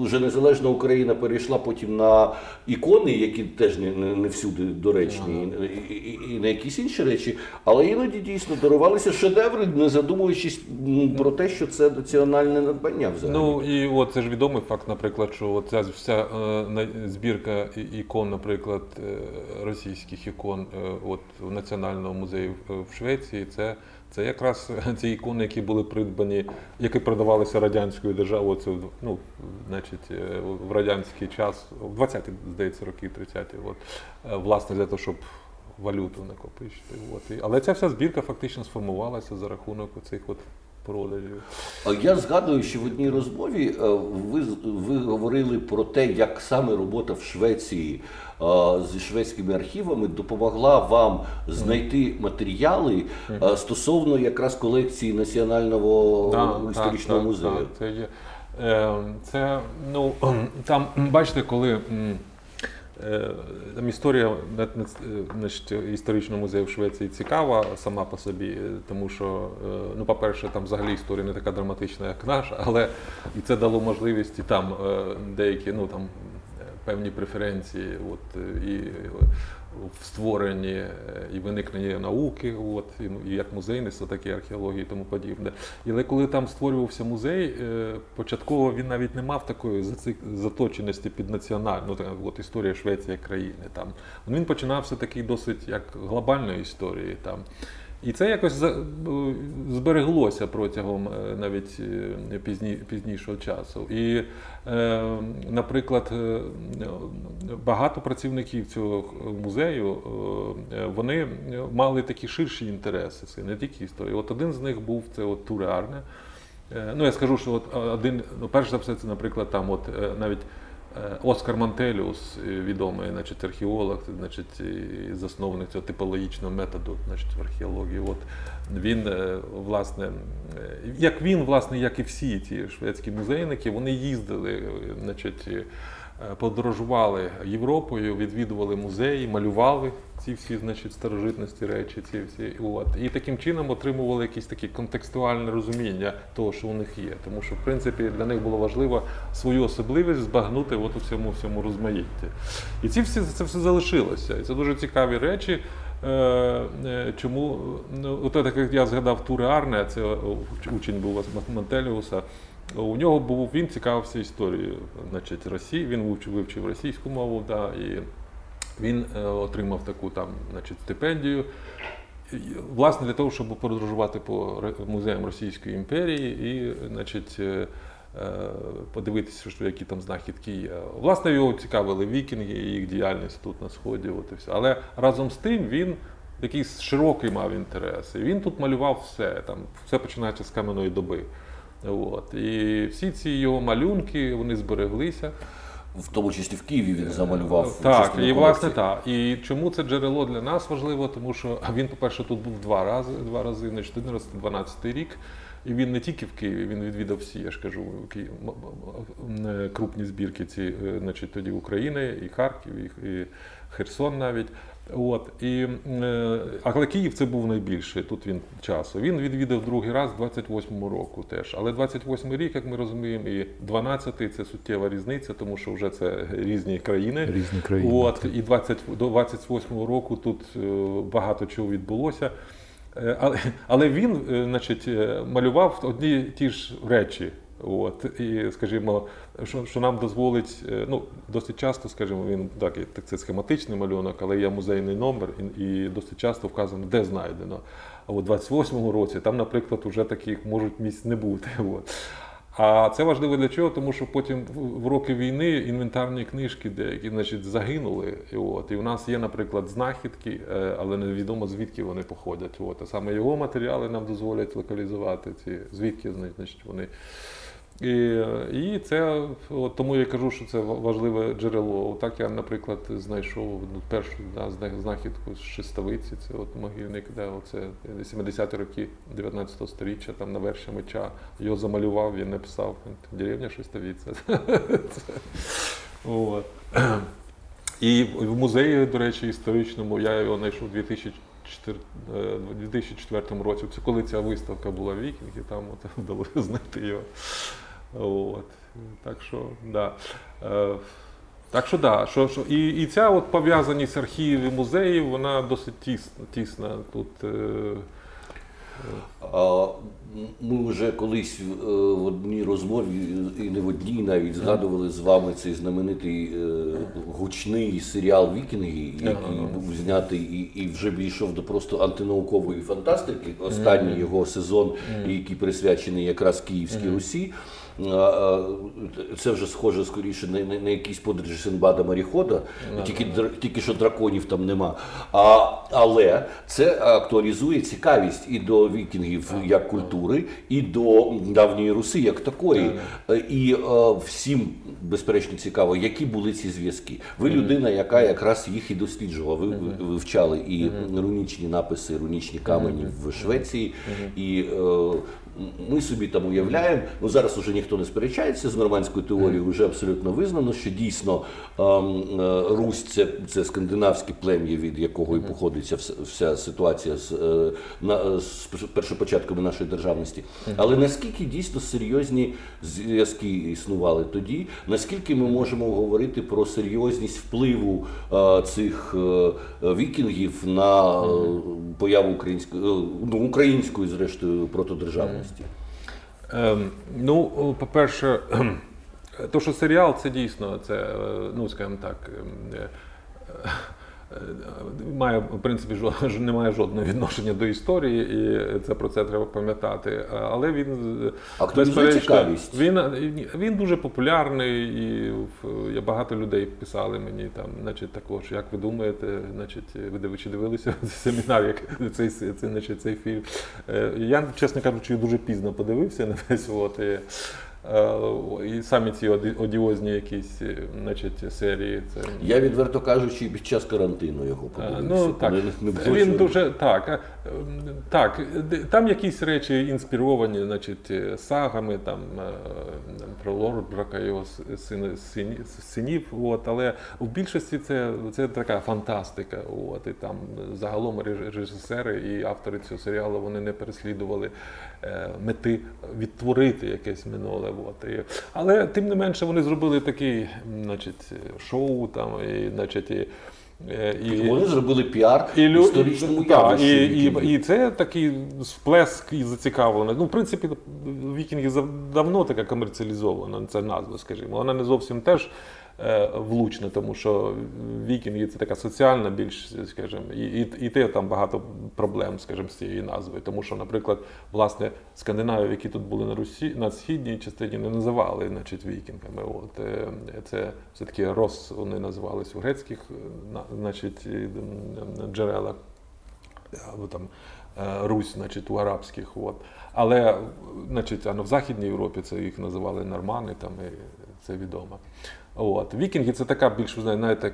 вже незалежна Україна перейшла потім на ікони, які теж не, не, не всюди доречні, і, і, і на якісь інші речі, але іноді дійсно дарувалися шедеври, не задумуючись про те, що це національне надбання взагалі. Ну і от це ж відомий факт, наприклад, що ця вся е, збірка ікон, наприклад, е, російських ікон, е, от в Національному музеї в- Швеції, це. Це якраз ці ікони, які були придбані, які продавалися радянською державою, це ну, значить, е, в радянський час, в 20-ті, здається, роки 30-ті, от, е, власне, для того, щоб валюту накопичити. От. Але ця вся збірка фактично сформувалася за рахунок цих от продажів. Я згадую, що в одній розмові е, ви, ви говорили про те, як саме робота в Швеції е, зі шведськими архівами допомогла вам знайти матеріали е, стосовно якраз колекції Національного Так, історичного так, музею. Так, це є. Це, ну, [CLEARS THROAT] там, бачите, коли. Е, Там історія е, значить, історичного музею в Швеції цікава сама по собі, е, тому що, ну, по-перше, там взагалі історія не така драматична, як наша, але і це дало можливість і там деякі, ну там певні преференції, от, і в створенні е, і виникненні науки, от, ну, і як музейництво, так і археології і тому подібне. І Але коли там створювався музей, е, початково він навіть не мав такої заточеності під національну, ну, от історія Швеції як країни. Там. Він починався такий досить як глобальної історії. Там. І це якось збереглося протягом е, навіть е, пізні, пізнішого часу. І, е, наприклад, багато працівників цього музею вони мали такі ширші інтереси, це не тільки історія. От один з них був це от Туре Арне. Ну, я скажу, що от один, ну, перш за все, це, наприклад, там от навіть Оскар Мантеліус, е, відомий значить, археолог, значить, засновник цього типологічного методу значить, в археології. От він, е, власне, е, як він, власне, як і всі ті шведські музейники, вони їздили, е, значить, е, е, подорожували Європою, відвідували музеї, малювали ці всі значить, старожитності речі, ці всі. От. І таким чином отримували якесь таке контекстуальне розуміння того, що у них є. Тому що, в принципі, для них було важливо свою особливість збагнути от у всьому всьому розмаїтті. І ці всі це все залишилося. І це дуже цікаві речі. Е, е, Чому ну, от так як я згадав Туре Арне, це учень був Мантеліуса. У нього був він цікавився історією значить, Росії. Він вивчив, вивчив російську мову, да, і він е, отримав таку там, значить, стипендію. Власне, для того, щоб подорожувати по музеям Російської імперії і, значить, е, е, подивитися, що які там знахідки є. Власне, його цікавили вікінги їх діяльність тут на сході. От і все. Але разом з тим він якийсь широкий мав інтерес. І він тут малював все. Там все починається з кам'яної доби. От. І всі ці його малюнки вони збереглися. В тому числі в Києві він замалював. Так, і власне так. І чому це джерело для нас важливо? Тому що він, по-перше, тут був два рази, два рази, значить, 12 рік. І він не тільки в Києві, він відвідав всі, я ж кажу, Ки- м- м- м- крупні збірки ці, е, значить, тоді України, і Харків, і Херсон навіть. От, і, е, але Київ це був найбільший, тут він часу. Він відвідав другий раз 28-му року теж. Але 28-й рік, як ми розуміємо, і 12-й це суттєва різниця, тому що вже це різні країни. Різні країни. От, і 20, до 28-го року тут е, багато чого відбулося. Е, Але, але він, значить, малював одні ті ж речі. От, і, скажімо, що, що нам дозволить, е, ну, досить часто, скажімо, він так, так це схематичний малюнок, але є музейний номер, і, і досить часто вказано, де знайдено. А у 28-му році там, наприклад, вже таких можуть місць не бути. [LAUGHS] От. А це важливо для чого? Тому що потім в- роки війни інвентарні книжки деякі значить, загинули. І, от, і у нас є, наприклад, знахідки, е, але невідомо звідки вони походять. От. А саме його матеріали нам дозволять локалізувати ці, звідки значить, вони. І, і це от тому я кажу, що це важливе джерело. Отак я, наприклад, знайшов ну, першу да, знахідку з шестовиці. Це от могильник, де оце 70-ті роки 19 століття, там на верші меча. Його замалював, він написав деревня Шестовиця. [LAUGHS] І в музеї, до речі, історичному я його знайшов у 2004, е, 2004 році. Це коли ця виставка була Вікінги, там от [LAUGHS] вдалося знайти його. От. Так що, да. Е, так що, да, що, що, і, і ця от пов'язаність архівів і музеїв, вона досить тісна. тісна тут. Е, А, Ми вже колись е, в одній розмові, і не в одній навіть згадували з вами цей знаменитий гучний серіал Вікінги, який був знятий і, і вже дійшов до просто антинаукової фантастики. Останній його сезон, який присвячений якраз Київській Русі. Це вже схоже скоріше на, на, на якісь подорожі Синбада Маріхода, тільки, тільки що драконів там нема. А, але це актуалізує цікавість і до вікінгів як культури, і до давньої Руси як такої. Е, І е, всім, безперечно, цікаво, які були ці зв'язки. Ви людина, яка якраз їх і досліджувала. Ви ви вивчали і рунічні написи, рунічні камені в Швеції. І е, ми собі там уявляємо, ну зараз уже ніхто не сперечається з нормандською теорією, вже абсолютно визнано, що дійсно ем, е, Русь це, це скандинавське плем'я, від якого і походить ця вся, ситуація з, е, на, з першопочатками нашої державності. Але наскільки дійсно серйозні зв'язки існували тоді, наскільки ми можемо говорити про серйозність впливу е, цих вікінгів на появу української, ну, української, зрештою, протодержавності? Ем, ну, по-перше, то, що серіал, це дійсно, це, е, ну, скажімо так, ем, е, має, в принципі, [LAUGHS] не має жодного відношення до історії, і це про це треба пам'ятати. Е, Але він е, безперечно. Він, він дуже популярний, і я багато людей писали мені там, значить, також, як ви думаєте, значить, ви див- чи дивилися [LAUGHS] семінар, як цей, цей, значить, цей фільм. Е, Я, чесно кажучи, дуже пізно подивився на весь от. і, Е, І самі ці оді- одіозні якісь е, значить, серії. Це, Я відверто кажучи, під час карантину його Е, подивився. Ну так, не було він дуже так. е, Так, там якісь речі інспіровані, значить, е, сагами, там е, про Лодброка, його син, син, синів. От, але в більшості це, це така фантастика. От, і там загалом режисери і автори цього серіалу вони не переслідували е, мети відтворити якесь минуле. От, і, але тим не менше вони зробили такий, значить, шоу там, і, значить, і, е, і, Вони зробили піар і, історичному та, і, і, і це такий сплеск і зацікавлений. Ну, в принципі, вікінги давно така комерціалізована, ця назва, скажімо. Вона не зовсім теж е, влучна, тому що вікінги це така соціальна, більш, скажімо, і, і, і те там багато проблем, скажімо, з цією назвою. Тому що, наприклад, власне, скандинавів, які тут були на Русі, на східній частині, не називали значить, вікінгами. От, е, це все-таки Рос, вони називались у грецьких е, значить, джерелах або там Русь, значить, у арабських. От. Але значить, а в Західній Європі це їх називали нормани, там, і це відомо. От. Вікінги це така більш, знаєте,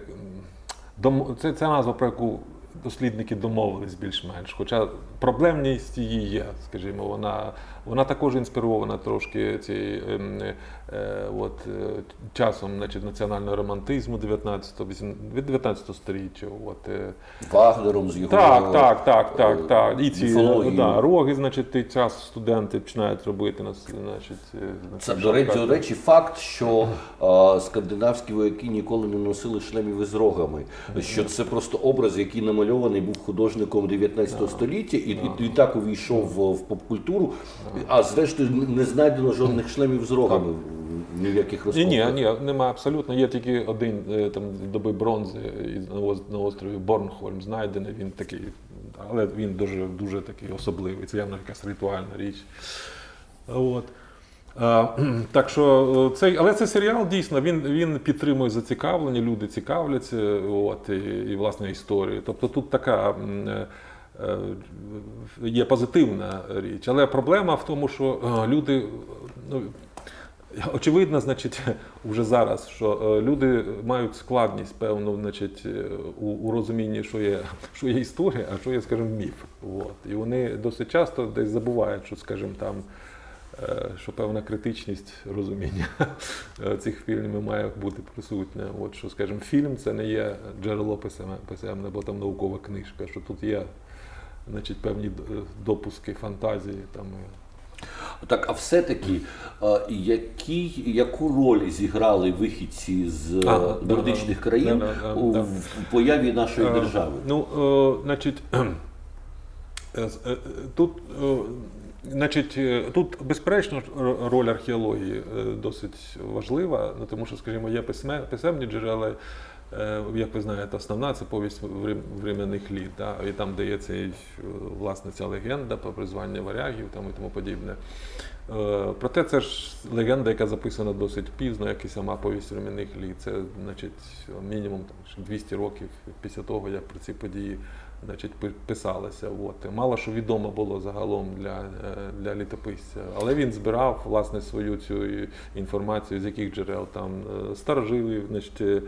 дом... це, це назва, про яку дослідники домовились більш-менш. Хоча проблемність її є, скажімо, вона, вона також інспірована трошки цією ем, е, от, е, часом значить, національного романтизму 19 від 19 століття. От, е, Вагнером з його так, так, так, е, так, так. І ці да, роги, значить, той час студенти починають робити на значить, е, Це, до речі, до речі, факт, що а, скандинавські вояки ніколи не носили шлемів із рогами. Що це просто образ, який намальований був художником 19 століття, і, і, і так увійшов в, в попкультуру. А зрештою не знайдено жодних шлемів з рогами ні в яких Ні, розкопках. ні, ні, немає абсолютно. Є тільки один е, там доби бронзи на острові Борнхольм знайдений. Він такий, але він дуже дуже такий особливий. Це явно якась ритуальна річ. От. А, [CLEARS THROAT] так що е, цей, але цей серіал дійсно він, він підтримує зацікавлення, люди цікавляться, от, і, і власне історією. Тобто тут така е, є позитивна річ. Але проблема в тому, що е, люди. Ну, Очевидно, значить, [LAUGHS] вже зараз, що е, люди мають складність певну, значить, е, у, у розумінні, що є, [LAUGHS] що є історія, а що є, скажімо, міф. От. І вони досить часто десь забувають, що, скажімо, там, е, що певна критичність розуміння [LAUGHS] е, цих фільмів має бути присутня. От що, скажімо, фільм це не є джерело писемне, або там наукова книжка, що тут є значить, певні е, допуски фантазії. Там, Так, а все-таки, яку роль зіграли вихідці з А, е, нордичних да, країн да, да, у да. в появі нашої Е, держави? Ну, значить, [CLEARS THROAT] тут, значить, тут, безперечно, роль археології досить важлива, ну, тому що, скажімо, є письме, писемні джерела. Е, Як ви знаєте, основна це повість временних літ, да? і там дається е, власне ця легенда про призвання варягів там, і тому подібне. Е, Проте це ж легенда, яка записана досить пізно, як і сама повість временних літ. Це значить, мінімум там, 200 років після того, як про ці події значить, писалися. От. Мало що відомо було загалом для, для літописця. Але він збирав власне свою цю інформацію, з яких джерел там старожили, значить,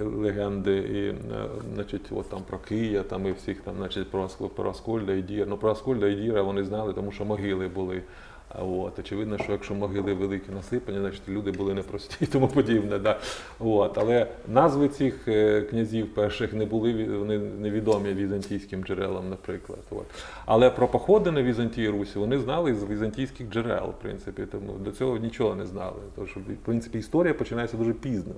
легенди, і е, значить, от там про Кия, там і всіх там, значить, про Аскольда і Діра. Ну про Аскольда і Діра вони знали, тому що могили були. От, очевидно, що якщо могили великі насипані, значить люди були непрості і тому подібне. Да. От, але назви цих е, князів перших не були вони невідомі візантійським джерелам, наприклад. От. Але про походи на Візантії Русі вони знали з візантійських джерел, в принципі, тому до цього нічого не знали. Тому що, в принципі, історія починається дуже пізно.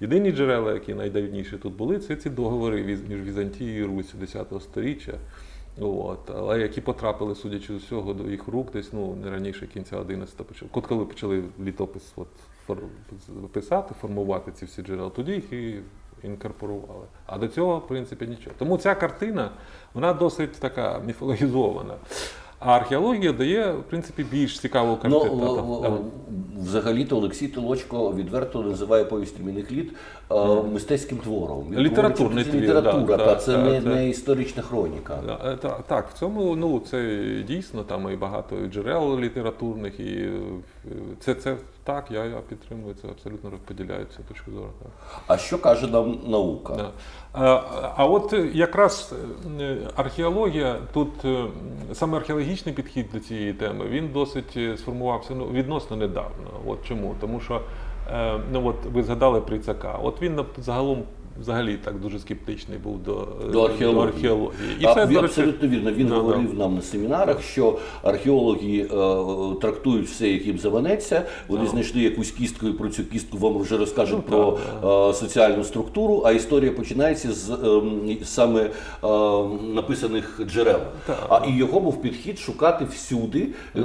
Єдині джерела, які найдавніші тут були, це ці договори між Візантією і Русі 10 століття. От, але які потрапили, судячи з усього, до їх рук, десь ну не раніше кінця 11-го почали. От коли почали літопис от, фор, писати, формувати ці всі джерела, тоді їх і інкорпорували. А до цього, в принципі, нічого. Тому ця картина вона досить така міфологізована. А археологія дає, в принципі, більш цікаву Ну, картину. в- взагалі-то Олексій Толочко відверто називає повість «Міних літ е, мистецьким твором. Він Літературний говорить, твір, література, да, та, та, це та, не, не історична хроніка. Да, е, та- Так, в цьому ну, це дійсно там і багато джерел літературних, і е, це, це так, я, я підтримую це, абсолютно поділяю цю точку зору. Так. А що каже нам наука? Да. А, а от якраз е, археологія, тут е, саме археологічний підхід до цієї теми, він досить е, сформувався ну, відносно недавно. От чому? Тому що ну, от ви згадали Прицака. От він загалом взагалі так дуже скептичний був до, До археології. археології. а, це, він до речі, абсолютно вірно. Він Да, говорив нам на семінарах, що археологи е, трактують все, як їм заманеться. Вони знайшли якусь кістку, і про цю кістку вам вже розкажуть Ну, про е, соціальну структуру. А історія починається з ем, саме е, написаних джерел. А і його був підхід шукати всюди, е,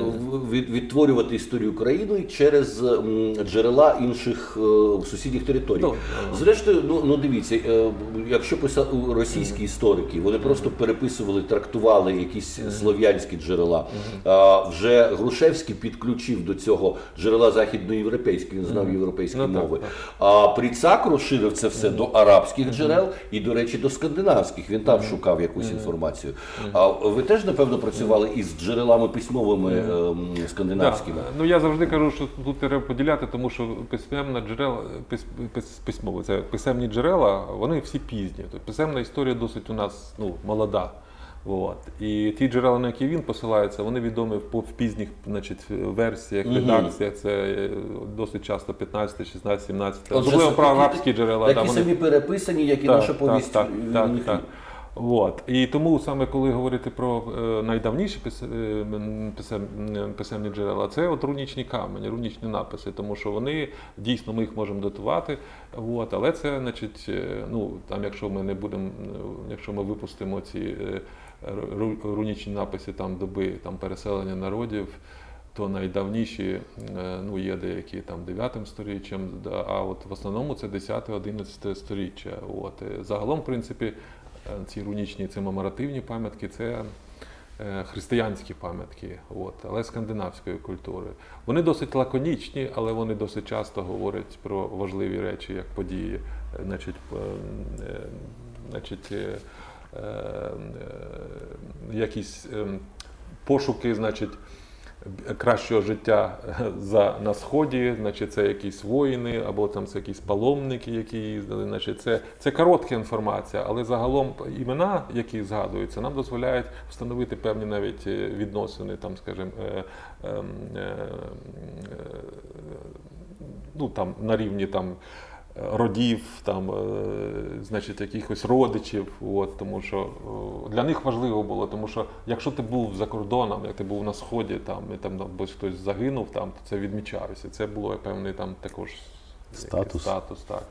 від- відтворювати історію країни через ем, джерела інших е, сусідніх територій. Ну, Зрештою, ну, ну дивіться, е, якщо писали російські історики, вони просто переписували, трактували якісь слов'янські джерела. А вже Грушевський підключив до цього джерела західноєвропейські, він знав європейські Ну, мови. А Пріцак розширив це все до арабських джерел і, до речі, до скандинавських. Він там шукав якусь інформацію. А ви теж, напевно, працювали із джерелами письмовими ем, скандинавськими? Ну я завжди кажу, що тут треба поділяти, тому що письменна джерела, пис, пис, письмове, це писемні джерела, вони всі пізні. Тобто писемна історія досить у нас ну, молода. От. І ті джерела, на які він посилається, вони відомі в, пізніх значить, версіях, редакціях. Це е, досить часто 15, 16, 17. Особливо про арабські джерела. Такі да, вони... самі переписані, як і наша повість. Так, так, так. От. І тому саме коли говорити про е, найдавніші пис, е, писемні джерела, це от рунічні камені, рунічні написи, тому що вони дійсно ми їх можемо датувати. От, але це, значить, е, ну там, якщо ми не будемо, якщо ми випустимо ці рунічні написи там доби там переселення народів. То найдавніші ну, є деякі там 9 сторіччям, а от в основному це 10-11 сторіччя. От. Загалом, в принципі, ці рунічні це меморативні пам'ятки, це е, християнські пам'ятки, от, але скандинавської культури. Вони досить лаконічні, але вони досить часто говорять про важливі речі, як події. Е, Значить, е, значить, е, е, е, якісь е, пошуки, значить, кращого життя за, на сході, значить, це якісь воїни, або там це якісь паломники, які їздили. Значить, це, це коротка інформація, але загалом імена, які згадуються, нам дозволяють встановити певні навіть е, відносини, там, скажімо, е, ем, е, е, ну, там, на рівні там, родів, там, е, значить, якихось родичів. От, тому що е, для них важливо було, тому що якщо ти був за кордоном, як ти був на сході, там, і там або хтось загинув, там, то це відмічалося. Це було певний там також Статус. статус так.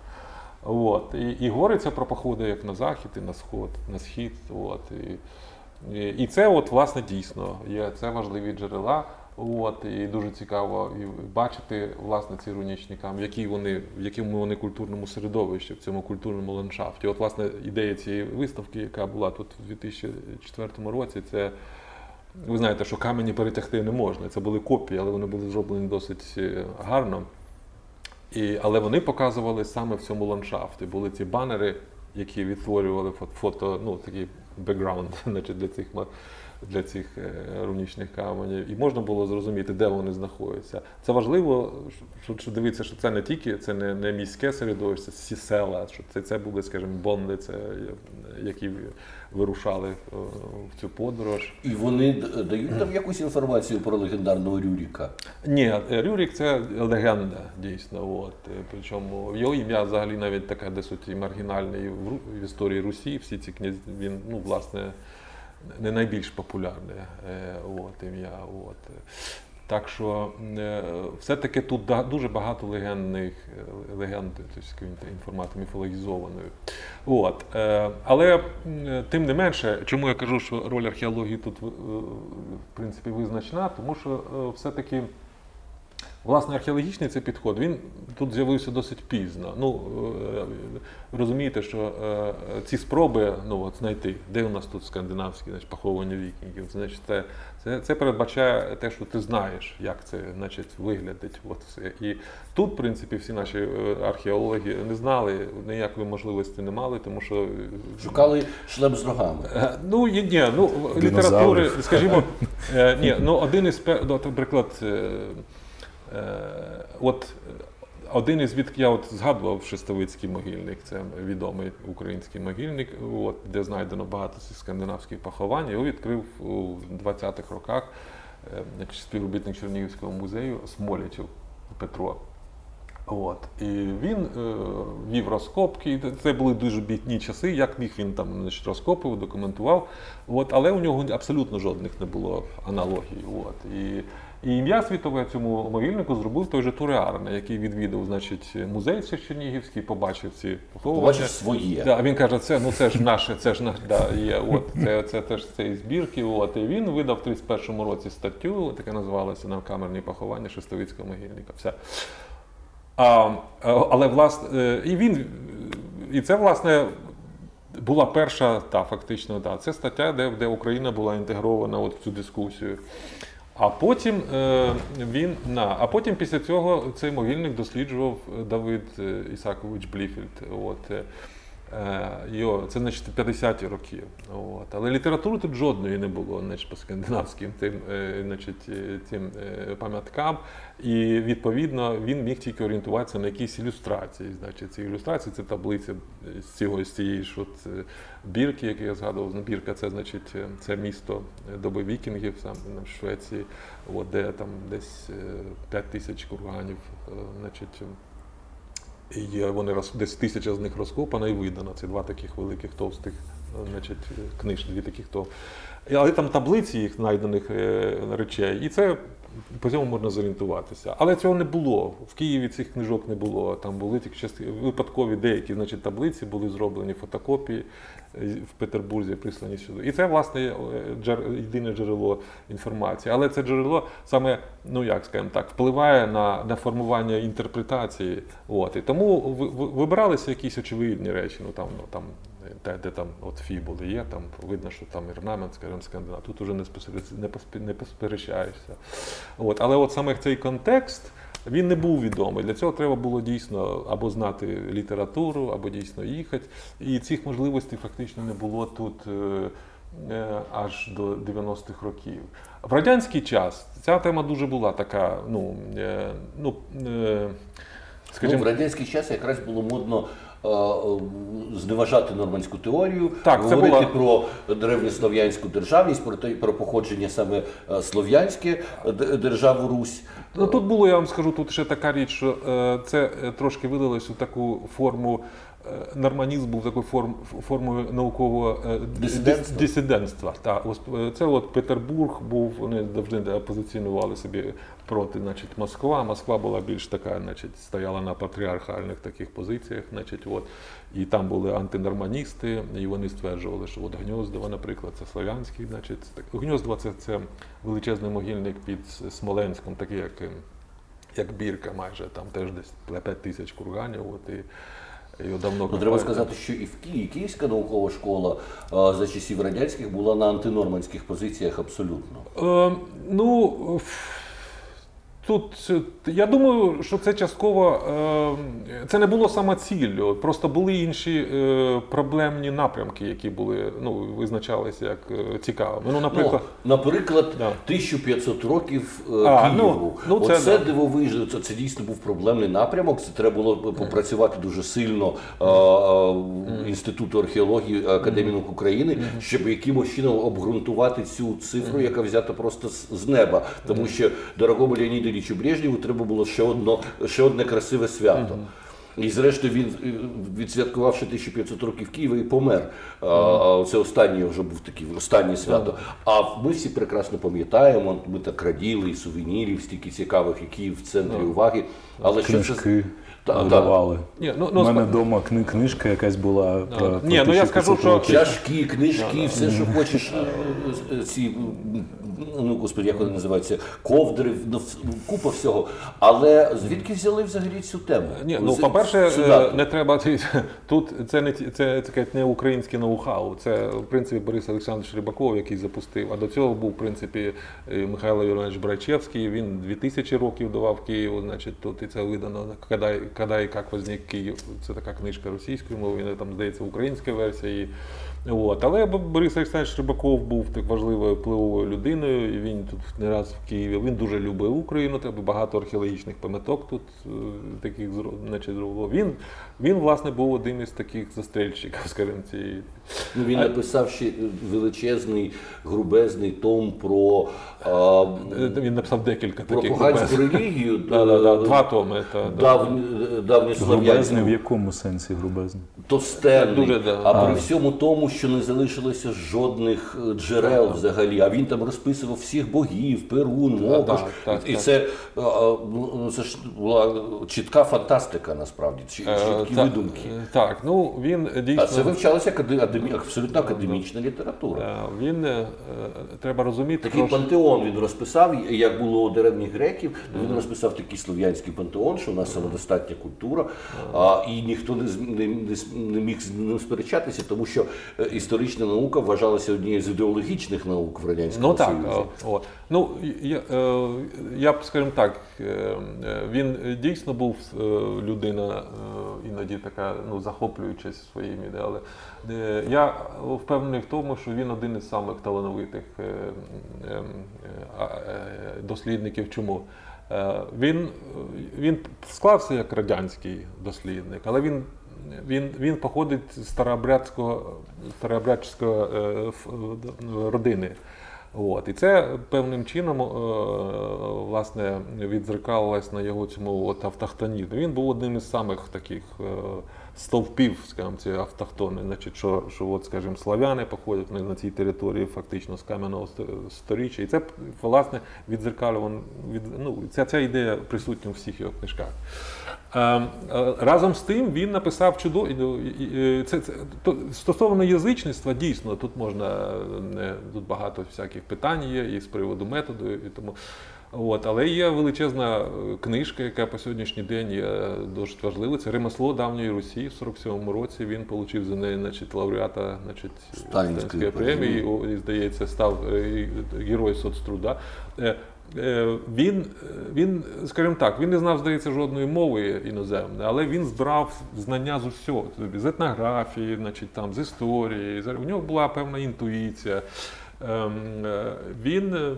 От. І, і говориться про походи як на захід, і на сход, на схід. От. І, і, і це от, власне дійсно є це важливі джерела. От, і дуже цікаво і бачити власне ці рунічні камені, які вони, в якому вони культурному середовищі, в цьому культурному ландшафті. От, власне, ідея цієї виставки, яка була тут у 2004 році, це ви знаєте, що камені перетягти не можна. Це були копії, але вони були зроблені досить е, гарно. І, але вони показували саме в цьому ландшафті. Були ці банери, які відтворювали фото, ну, такий бекграунд [LAUGHS] значить, для цих, для цих е, рунічних каменів. І можна було зрозуміти, де вони знаходяться. Це важливо, що, дивитися, що це не тільки це не, не міське середовище, це всі села, що це, це були, скажімо, бонди, це, які вирушали е, в цю подорож. І вони дають там якусь інформацію про легендарного Рюріка. Ні, е, Рюрік це легенда, дійсно. От. Причому його ім'я взагалі навіть таке досить маргінальне в історії Русі. Всі ці князі, він, ну, власне, не найбільш популярне е, от, ім'я. От. Так що е, все-таки тут дуже багато легендних е, легенд, тобто інформації міфологізованої. От. Але тим не менше, чому я кажу, що роль археології тут в принципі визначна, тому що все-таки. Власне, археологічний цей підход він тут з'явився досить пізно. Ну е, розумієте, що е, ці спроби ну, от знайти, де у нас тут скандинавські значить, поховання вікінгів, значить, це, це, це передбачає те, що ти знаєш, як це значить, виглядить. От все. І тут, в принципі, всі наші е, археологи не знали, ніякої можливості не мали, тому що Шукали шлем з рогами. Е, Ну, є- ні, ну, літератури, скажімо, ні, ну, один із, ну, наприклад, от е, один із від я от згадував Шестовицький могильник, це відомий український могильник, от, де знайдено багато скандинавських поховань. Його відкрив у 20-х роках е, співробітник Чернігівського музею Смолячів Петро. От. І він е, вів розкопки. Це були дуже бідні часи. Як міг він там значить, розкопував, документував. От. Але у нього абсолютно жодних не було аналогій. От. І, і ім'я світове цьому могильнику зробив той же Туреарне, який відвідав значить, музей Чернігівський, побачив ці поховання. Побачив своє. Да, він каже, це ну це ж наше, це ж да, є. От це, це теж цієї збірки. От і він видав в 31-му році статтю, така називалася «Навкамерні поховання Шестовицького могильника. Все. А, але власне, і він, і це власне. Була перша, та фактично, да, це стаття, де, де Україна була інтегрована от в цю дискусію. А потім е, він на, а потім після цього цей могильник досліджував Давид е, Ісакович Бліфельд. От, е, це значить 50-ті роки. От. Але літератури тут жодної не було значить, по скандинавським тим, е, значить, е, тим пам'яткам. І відповідно він міг тільки орієнтуватися на якісь ілюстрації. Значить, ці ілюстрації це таблиця з цього з цієї ж от бірки, яку я згадував. Бірка це значить це місто доби вікінгів сам в Швеції, от, де там десь 5 тисяч курганів. Значить, і вони десь тисяча з них розкопана і видана. Це два таких великих товстих значить, книж, дві таких то. Але там таблиці їх знайдених е, речей, і це по цьому можна зорієнтуватися. Але цього не було. В Києві цих книжок не було. Там були тільки части, випадкові деякі значить, таблиці, були зроблені фотокопії е, в Петербурзі, прислані сюди. І це, власне, е, джер, єдине джерело інформації. Але це джерело саме, ну як скажімо так, впливає на, на формування інтерпретації. От. І тому ви- ви- вибиралися якісь очевидні речі. Ну там, ну, там де, де там от фібули є, там видно, що там орнамент, скажімо, скандинав. Тут уже не, не, посперечаєшся. От. Але от саме цей контекст. Він не був відомий. Для цього треба було дійсно або знати літературу, або дійсно їхати. І цих можливостей фактично не було тут е, е, аж до 90-х років. В радянський час ця тема дуже була така, ну, е, ну е, Ну, в радянський час якраз було модно зневажати нормандську теорію, Так, це говорити була- про древньослов'янську державність, про, те- про походження саме е, слов'янське е, державу Русь. Ну тут було, я вам скажу, тут ще така річ, що е, це е, трошки видалось у таку форму. Е, Норманізм був такою форм, формою наукового е, Дисидентства? дисидентства. Ось, е, це от Петербург був, вони завжди позиціонували собі проти значить, Москва. Москва була більш така, значить, стояла на патріархальних таких позиціях. Значить, от, і там були антинорманісти, і вони стверджували, що от Гньоздово, наприклад, це славянський. Значить, так, Гньоздово це, це величезний могильник під Смоленськом, такий як, як бірка майже, там теж десь 5 тисяч курганів. От, і, його давно Ну, треба сказати, що і в Києві Київська наукова школа а, за часів радянських була на антинормандських позиціях абсолютно. Е, ну, тут е, я думаю, що це частково е, це не було самоціллю, просто були інші е, проблемні напрямки, які були ну, визначалися як цікавими. Ну, наприклад, Ну, наприклад, Да. 1500 років А, Києву. ну, ну, це Оце да. дивовижно. Це, це дійсно був проблемний напрямок. Це треба було попрацювати дуже сильно е, е, Інституту археології Академії наук України, щоб якимось чином обґрунтувати цю цифру, яка взята просто з неба. Тому що дорогому Леоніду Іллічу Брежнєву треба було ще одно ще одне красиве свято. І зрештою він е, відсвяткувавши 1500 років Києва і помер. А, Це останнє вже був такий останнє свято. А ми всі прекрасно пам'ятаємо, ми так раділи і сувенірів, стільки цікавих, які в центрі уваги. Але що це Та- та. Ні, ну, У ну, мене справ- вдома кни- книжка якась була про, про Ні, ну, я скажу, що- років. чашки, книжки, все, що хочеш, е, е, ці, м, ну господи, як вони називаються, ковдри, ну, вс- купа всього. Але звідки взяли взагалі цю тему? Ні, ну З- по-перше, е, не треба тут. Це не ті- це таке не українське ноу-хау. Це в принципі Борис Олександрович Рибаков, який запустив. А до цього був в принципі е, Михайло Іванович Брайчевський. Він 2000 років давав Києву. Значить, тут і це видано. Коли, «Когда і як возник Київ. Це така книжка російською мовою, там здається українська версія. І, От. Але Борис Олександрович Рибаков був так важливою впливовою людиною. і Він тут не раз в Києві. Він дуже любив Україну. Треба багато археологічних пам'яток тут е, таких значить, зробило. Він, він власне був одним із таких застрельщиків, скажімо, цієї. Ну, він написав ще величезний, грубезний том про, а, Е, Він написав декілька про таких. поганську релігію. Да, да, да, е, два томи. Та, да. Давні, Грубезний в якому сенсі грубезний? товстенний, Дуже, да. а А. при всьому тому, що не залишилося жодних е, джерел взагалі. А він там розписував всіх богів, Перун, Мокош. так, і так. це, е, е, ну, це ж була чітка фантастика, насправді, Е, чіткі та- видумки. е, Так, ну він дійсно. А це вивчалася акаде- академі- абсолютно академічна література. е, Він е, треба розуміти. Такий трошки- пантеон він розписав, як було у древніх греків. Він розписав такий слов'янський пантеон, що у нас самодостатня культура, а, і ніхто не, не, не, не міг з ним сперечатися, тому що е, історична наука вважалася однією з ідеологічних наук в радянському Ну так, Союзі. о. Ну я, я б скажімо так, він дійсно був людина іноді така ну, захоплюючись своїми ідеями. Я впевнений в тому, що він один із самих талановитих е, е, е, е, дослідників. Чому? Він, він склався як радянський дослідник, але він він, він походить з старообрядської родини. От. І це певним чином власне, відзеркалилось на його цьому от автохтонізмі. Він був одним із самих таких стовпів, скажімо, цієї автохтони. Значить, що, що от, скажімо, славяни походять на цій території фактично з кам'яного ст- сторіччя. І це власне відзеркалювано, від, ну, ця, ця ідея присутня у всіх його книжках. Е, е, Разом з тим він написав чудо... і- Це, це, то, стосовно язичництва, дійсно, тут можна е, тут багато всяких питань є і з приводу методу, і тому. От, але є величезна е, книжка, яка по сьогоднішній день є досить важлива. Це ремесло давньої Русі в 47-му році. Він отримав за неї значить, лауреата значить, Сталінської премії. і, здається, став е, герой соцтруда. Е, е, Він, він, скажімо так, він не знав, здається, жодної мови іноземної, але він збирав знання з усього, з етнографії, значить, там, з історії. У нього була певна інтуїція. Ем, е, Він, е,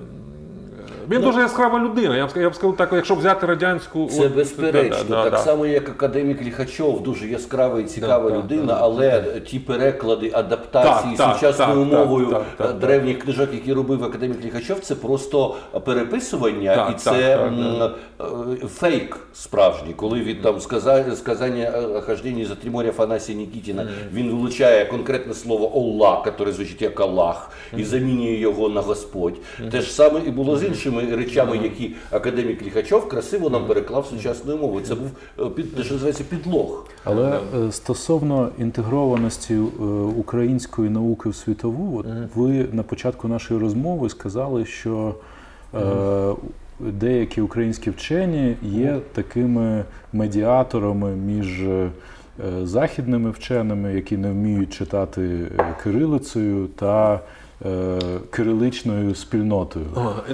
він дуже яскрава людина. Я б, я б сказав так, якщо взяти радянську. Це от- безперечно. да, да, так да. само, як академік Ліхачов, дуже яскрава і цікава людина, але ті переклади, адаптації Так, сучасною так, мовою так, е, так. древніх книжок, які робив академік Ліхачов, це просто переписування і це фейк справжній. Коли він там сказа- сказання хожденні за три моря Афанасія Нікітіна, він вилучає конкретне слово Аллах, яке звучить як Аллах, і замінює його на Господь. Те ж саме і було з іншими речами, які академік Ліхачов красиво нам переклав сучасною мовою. Це був е, під те, що називається підлог. Але е, стосовно інтегрованості е, української науки в світову, от ви на початку нашої розмови сказали, що е, деякі українські вчені є такими медіаторами між західними вченими, які не вміють читати кирилицею, та кириличною спільнотою.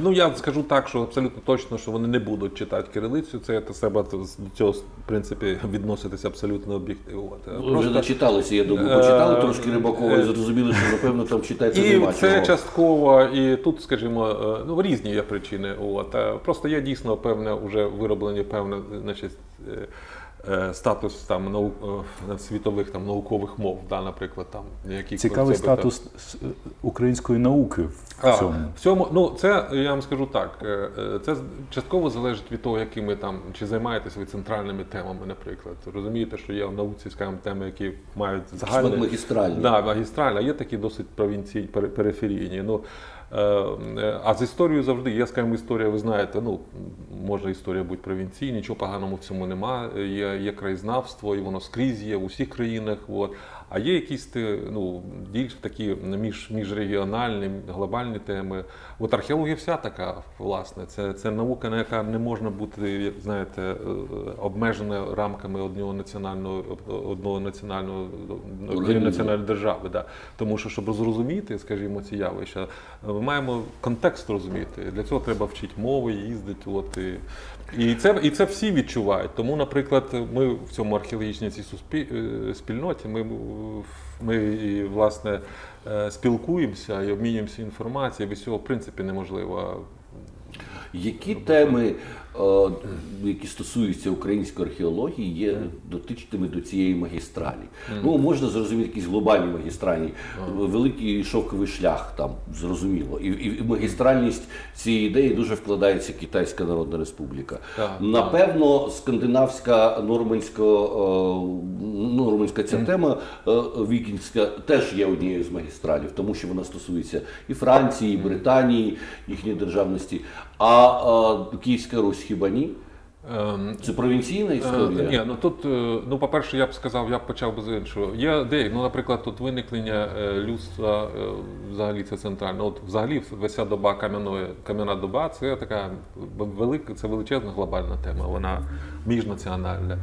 Ну я скажу так, що абсолютно точно, що вони не будуть читати кирилицю. Це до себе до цього в принципі відноситися абсолютно об'єктивно. Ви вже начиталися, я думаю, почитали трошки Рибакова і зрозуміли, що напевно там читати І нема це чого. частково, і тут, скажімо, е, ну різні є причини. От Е, просто є дійсно певне вже вироблені певне, значить. Е, е, Статус там наук е, світових там наукових мов, да, наприклад, там які Цікавий статус с- української науки в А, цьому. в цьому, ну це я вам скажу так. е, е, Це частково залежить від того, якими там чи займаєтесь ви центральними темами, наприклад. Розумієте, що є в науці, скажімо, теми, які мають загальне магістральні. Да, магістральні, а є такі досить провінційні, периферійні. Ну, е, а з історією завжди є, скажімо, історія, ви знаєте, ну може історія бути провінційна, нічого поганого в цьому нема. Є, є краєзнавство, і воно скрізь є в усіх країнах. От. А є якісь ну, більш такі між, міжрегіональні, глобальні теми. От археологія вся така, власне. Це, це наука, на яка не можна бути, знаєте, е, обмежена рамками одного національного одного національного однієї національної держави. Да. Тому що, щоб зрозуміти, скажімо, ці явища, Ми маємо контекст розуміти. Для цього треба вчити мови, їздити. От, і, і, це, і це всі відчувають. Тому, наприклад, ми в цьому археологічній е, спільноті, ми, ми власне е, спілкуємося і обмінюємося інформацією. Без цього, в принципі, неможливо. Які теми, які стосуються української археології, є дотичними до цієї магістралі? Ну можна зрозуміти якісь глобальні магістральні, великий шовковий шлях там зрозуміло, і, і, магістральність цієї ідеї дуже вкладається Китайська Народна Республіка. Напевно, скандинавська нормандська, е, нормандська ця тема е, вікінська теж є однією з магістралів, тому що вона стосується і Франції, і Британії, їхньої державності. А е, Київська Русь хіба ні? Ем, Це провінційна історія? Е, Ні, ну тут, е, ну по-перше, я б сказав, я б почав би з іншого. Є де, ну, наприклад, тут виникнення е, людства взагалі це центрально. От взагалі вся доба кам'яної кам'яна доба це така велика, це величезна глобальна тема. Вона міжнаціональна.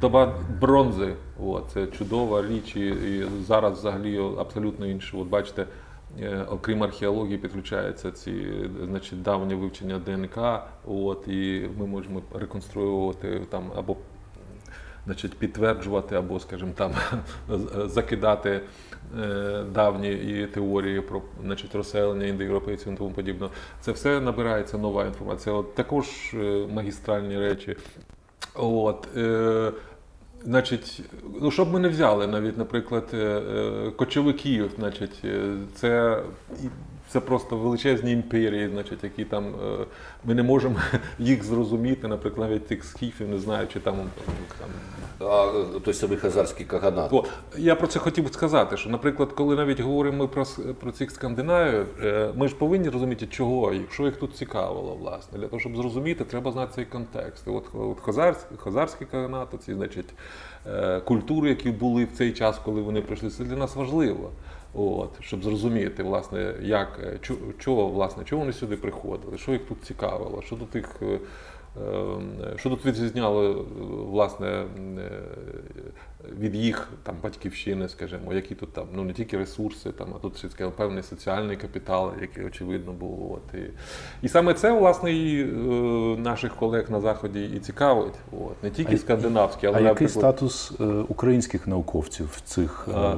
Доба бронзи, от, це чудова річ, і, зараз взагалі абсолютно інше. От бачите, окрім археології, підключаються ці значить, давнє вивчення ДНК, от, і ми можемо реконструювати там або значить, підтверджувати, або, скажімо, там [LAUGHS] закидати е, давні теорії про значить, розселення індоєвропейців і тому подібне. Це все набирається нова інформація. От також е, магістральні речі. От, е, Значить, ну щоб ми не взяли навіть, наприклад, е, е, кочовиків, значить, е, це це просто величезні імперії, значить, які там е, ми не можемо [LAUGHS] їх зрозуміти, наприклад, навіть тих скіфів, не знаю, чи там, там А, той самий хазарський каганат. О, я про це хотів сказати, що, наприклад, коли навіть говоримо ми про, про цих скандинавів, е, ми ж повинні розуміти, чого їх, що їх тут цікавило, власне. Для того, щоб зрозуміти, треба знати цей контекст. І от, от хазарський, хазарський каганат, ці, значить, е, культури, які були в цей час, коли вони прийшли, це для нас важливо. От, щоб зрозуміти, власне, як, е, чого, власне, чого вони сюди приходили, що їх тут цікавило, що тут їх. е, е, Що тут відрізняло е, власне від їх там батьківщини, скажімо, які тут там ну не тільки ресурси, там а тут таке певний соціальний капітал, який очевидно був. От і, і саме це власне і наших колег на заході і цікавить. От не тільки скандинавські, але А який наприклад, статус українських науковців в цих А,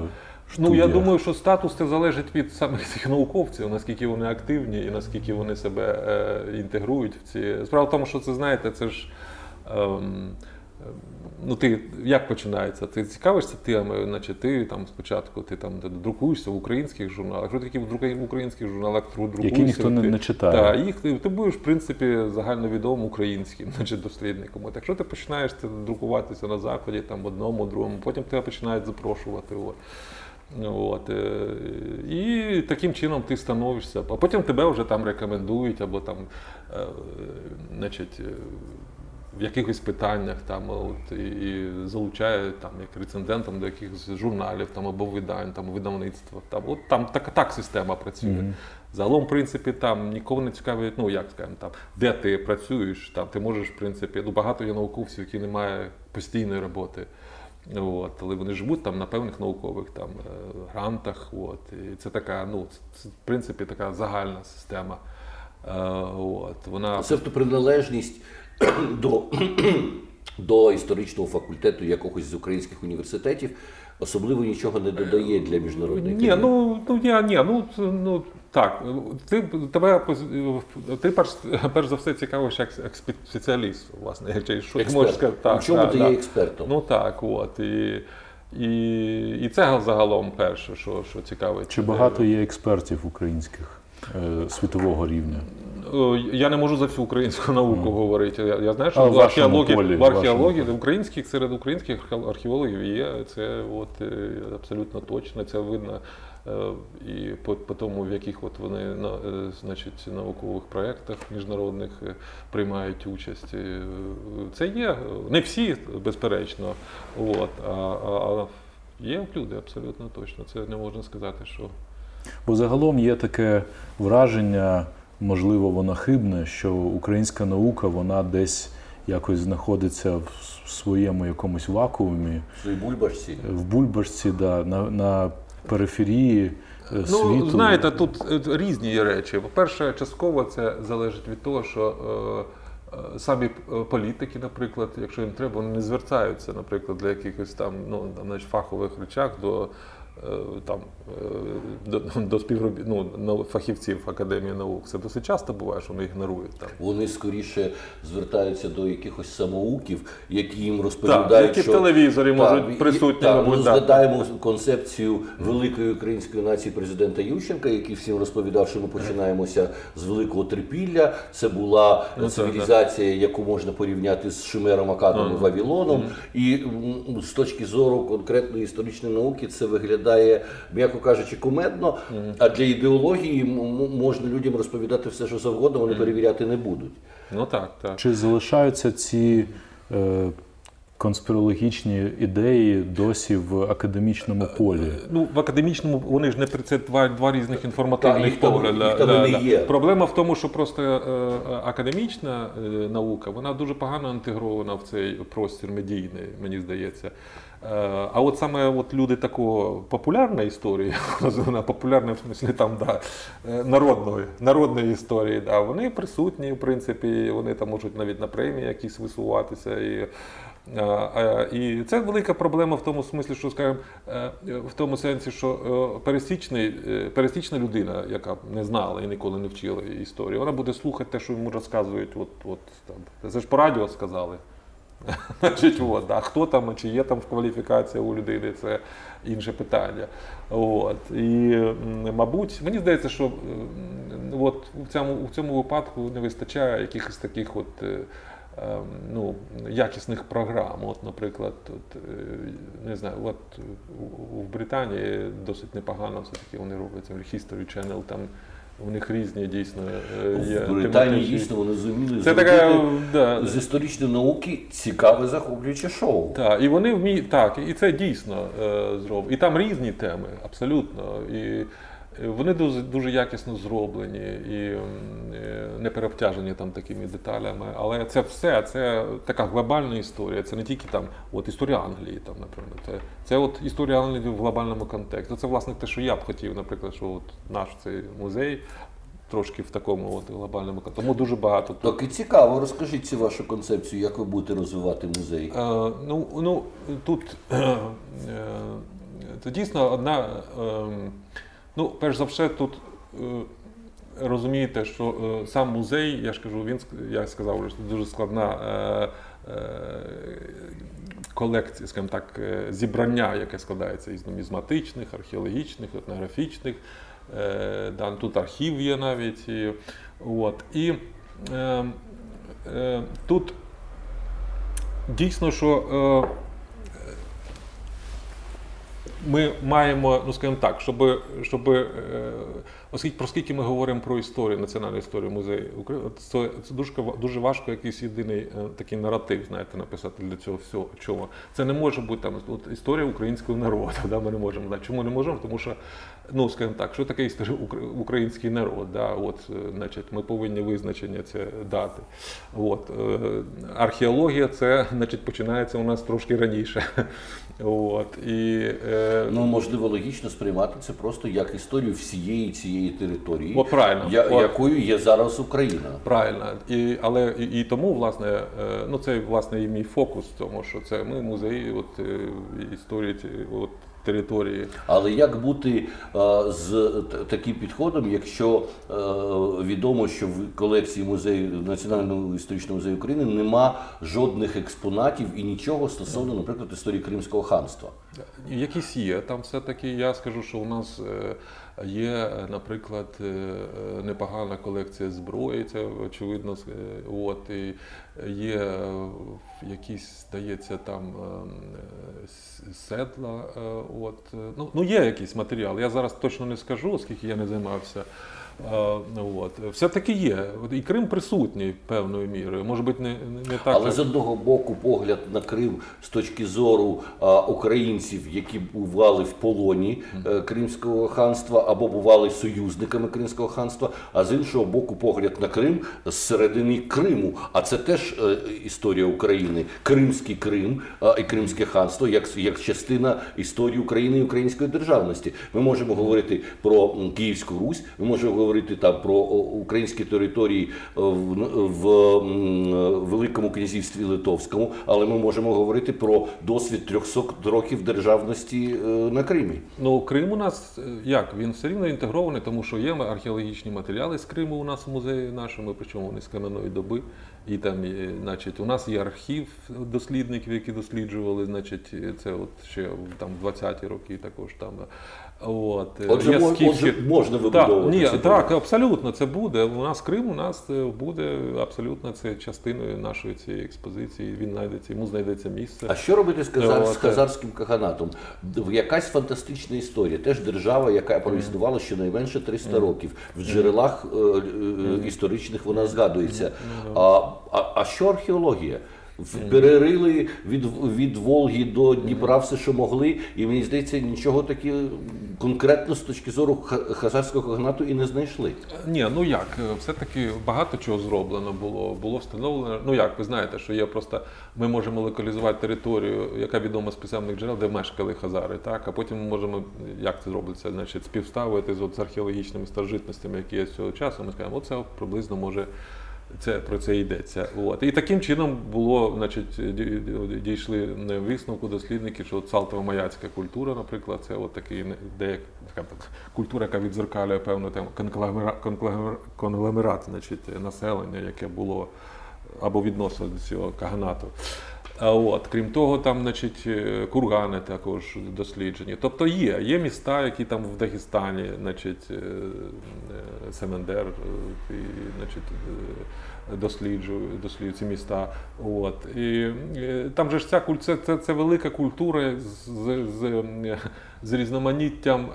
Ну, я думаю, що статус це залежить від самих цих науковців, наскільки вони активні і наскільки вони себе е, інтегрують в ці. Справа в тому, що це знаєте, це ж. Ем, Ну, ти як починається? Ти цікавишся теми, значить ти там спочатку ти там друкуєшся в українських журналах. Якщо ти в українських журналах друкуєшся, Які ніхто не- ти, не читає. Так, їх ти, ти будеш, в принципі, загальновідомим українським, [LAUGHS] значить, дослідником. От якщо ти починаєш це друкуватися на заході, там одному, другому, потім тебе починають запрошувати. От. От, е, і таким чином ти становишся, а потім тебе вже там рекомендують, або там, е, значить, е, в якихось питаннях там, от, і, залучають там, як рецендентом до якихось журналів там, або видань, там, видавництва. Там, от, там так, так система працює. Загалом, в принципі, там нікого не цікавить, ну як скажемо, там, де ти працюєш, там ти можеш, в принципі, ну багато є науковців, які не мають постійної роботи. От, але вони живуть там на певних наукових там е, грантах. От, і це така, ну, це, це, в принципі така загальна система. Е, От, вона Тобто приналежність [CLEARS THROAT] до, [CLEARS THROAT] до історичного факультету якогось з українських університетів особливо нічого не додає для міжнародної Ні, ну, ну я ні, ну, ну так. Ти тебе ти перш, перш за все цікавиш як, як спеціаліст, власне, чи- що ти можеш сказати. Так, чому так, ти так. є експертом? Ну так, от. І, і, і це загалом перше, що, що цікавить. Чи багато є експертів українських е, світового рівня? Е, Я не можу за всю українську [LAUGHS] науку говорити. Я, я знаю, що А в в археології, полі, в в археології вашому. українських серед українських архе- археологів є. Це от е, абсолютно точно. Це видно е, і по, по тому, в яких от вони на значить наукових проєктах міжнародних приймають участь. Це є не всі, безперечно. От а, а є люди абсолютно точно. Це не можна сказати, що. Бо загалом є таке враження, можливо, воно хибне, що українська наука вона десь якось знаходиться в своєму якомусь вакуумі, В своїй бульбашці. в бульбашці, да, на, на периферії е, Ну, світу. знаєте, тут е, різні є речі. По-перше, частково це залежить від того, що е, е, самі політики, наприклад, якщо їм треба, вони не звертаються, наприклад, для якихось там ну, там, знаєш, фахових речах до. Е, Там е, до, [LAUGHS] до співробіт... ну, фахівців Академії наук. Це досить часто буває, що вони ігнорують там. Вони скоріше звертаються до якихось самоуків, які їм Так, розповідають, які в що телевізорі можуть Так, і- присутні, так, мабуть, ми да. згадаємо концепцію великої української нації президента Ющенка, який всім розповідав, що ми починаємося з великого трипілля. Це була Ну, так, цивілізація, яку можна порівняти з Шумером Акадом і Вавилоном. І з точки зору конкретної історичної науки це виглядає, м'яко кажучи, кумедно. А для ідеології можна людям розповідати все, що завгодно, вони перевіряти не будуть. Ну так, так. Чи залишаються ці е, конспірологічні ідеї досі в академічному полі? Ну, в академічному вони ж не при- це два, два різних інформативних погляди. Проблема в тому, що просто е, е, академічна е, наука вона дуже погано інтегрована в цей простір медійний, мені здається. Е, а от саме от люди такого популярної історії, [LAUGHS] вона популярна в смислі там, да, е, народної, народної історії, да, вони присутні, в принципі, вони там можуть навіть на премії якісь висуватися. І, а, І це велика проблема в тому смислі, що скажімо, е, в тому сенсі, що е, пересічний, е, пересічна людина, яка не знала і ніколи не вчила історію, вона буде слухати те, що йому розказують. От, от, там. Це ж по радіо сказали. Значить, от, а хто там, чи є там кваліфікація у людини, це інше питання. От. І, мабуть, мені здається, що от, у, цьому, у цьому випадку не вистачає якихось таких от. е, ем, Ну, якісних програм. От, наприклад, от, е, не знаю, от в Британії досить непогано все-таки вони роблять History Channel, там у них різні дійсно е, є В Британії дійсно вони зуміли Це така, да, з історичної науки цікаве захоплююче шоу. Так, і вони вміють так, і це дійсно е, зроблено. І там різні теми, абсолютно. І е, вони дуже, дуже якісно зроблені і е, не переобтяжені там такими деталями. Але це все, це така глобальна історія. Це не тільки там от історія Англії, там, наприклад. Це, це от історія Англії в глобальному контексті. Це власне те, що я б хотів, наприклад, що от наш цей музей. Трошки в такому от глобальному. Тому дуже багато. Так і цікаво, розкажіть цю вашу концепцію, як ви будете розвивати музей. Е, ну, ну, тут [CLEARS THROAT] е, е, це дійсно одна. е, ну, перш за все, тут е, розумієте, що е, сам музей, я ж кажу, він я сказав, що дуже складна. Е, Колекція, скажімо так, зібрання, яке складається із нумізматичних, археологічних, етнографічних, тут архів є навіть. От, і е, е, тут дійсно, що е, ми маємо, ну скажімо так, щоб, щоб оскільки про скільки ми говоримо про історію, національну історію музею України, це, це дуже, дуже важко якийсь єдиний е, такий наратив, знаєте, написати для цього всього. Чому? Це не може бути там от, історія українського народу. [LAUGHS] Да, ми не можемо. Да. Чому не можемо? Тому що, ну скажімо так, що таке історія український народ? Да? От, е, значить, ми повинні визначення це дати. От, е, археологія це значить, починається у нас трошки раніше. [LAUGHS] От, і, е, Ну, можливо, логічно сприймати це просто як історію всієї цієї території, От правильно. я- От. якою є зараз Україна. Правильно, і але і, і тому, власне, ну це власне і мій фокус тому, що це ми музеї от історії от, території. Але як бути е, з таким підходом, якщо е, відомо, що в колекції музею Національного історичного музею України нема жодних експонатів і нічого стосовно, наприклад, історії Кримського ханства? Якісь є. Там все-таки я скажу, що у нас е, є, наприклад, е, непогана колекція зброї, це очевидно. е, От, і є е, якісь, здається, там е, седла. От, ну, ну, є якийсь матеріал. Я зараз точно не скажу, оскільки я не займався. Ну, От. Все-таки є. І Крим присутній певною мірою. Може бути, не, не так. Але з одного боку, погляд на Крим з точки зору а, українців, які бували в полоні е, Кримського ханства або бували союзниками Кримського ханства, а з іншого боку, погляд на Крим з середини Криму. А це теж е, історія України. Кримський Крим а, і Кримське ханство як, як частина історії України і української державності. Ми можемо говорити про Київську Русь, ми можемо говорити там про українські території е, в, в е, Великому князівстві Литовському, але ми можемо говорити про досвід 300 років державності е, на Кримі. Ну, Крим у нас як? Він все рівно інтегрований, тому що є археологічні матеріали з Криму у нас в музеї нашому, причому вони з кам'яної доби. І там, значить, у нас є архів дослідників, які досліджували, значить, це от ще там в 20-ті роки також там. От, е, Отже, є мож- скіфські- отже, можна Так, вибудовувати. ні, так, абсолютно це буде. У нас Крим, у нас е, буде абсолютно це частиною нашої цієї експозиції. Він знайдеться, йому знайдеться місце. А що робити з, казар... Ну, з от, хазарським каганатом? Якась фантастична історія. Теж держава, яка проіснувала щонайменше 300 років. В джерелах е, е, історичних вона згадується. А, а, а що археологія? В- Перерили від, від Волги до Дніпра все, що могли, і мені здається, нічого таки конкретно з точки зору хазарського каганату і не знайшли. Ні, ну як, е, все-таки багато чого зроблено було. Було встановлено. Ну як, ви знаєте, що є просто ми можемо локалізувати територію, яка відома з писемних джерел, де мешкали хазари, так, а потім ми можемо, як це робиться, значить, співставити з, от, з археологічними старожитностями, які є з цього часу. Ми скажемо, оце приблизно може. Це про це йдеться. От. І таким чином було, значить, ді- ді- дійшли висновку дослідники, що от салтово-маяцька культура, наприклад, це от такий деяк, така так, культура, яка відзеркалює певну там конгломерат, конгломерат, конгломерат, значить, населення, яке було або відносно до цього каганату. А от, крім того, там, значить, е, кургани також досліджені. Тобто є, є міста, які там в Дагестані, значить, е, е, Семендер, і, значить, досліджують, досліджують ці міста. От. І там же ж ця куль- це, це, це велика культура з, з, з, різноманіттям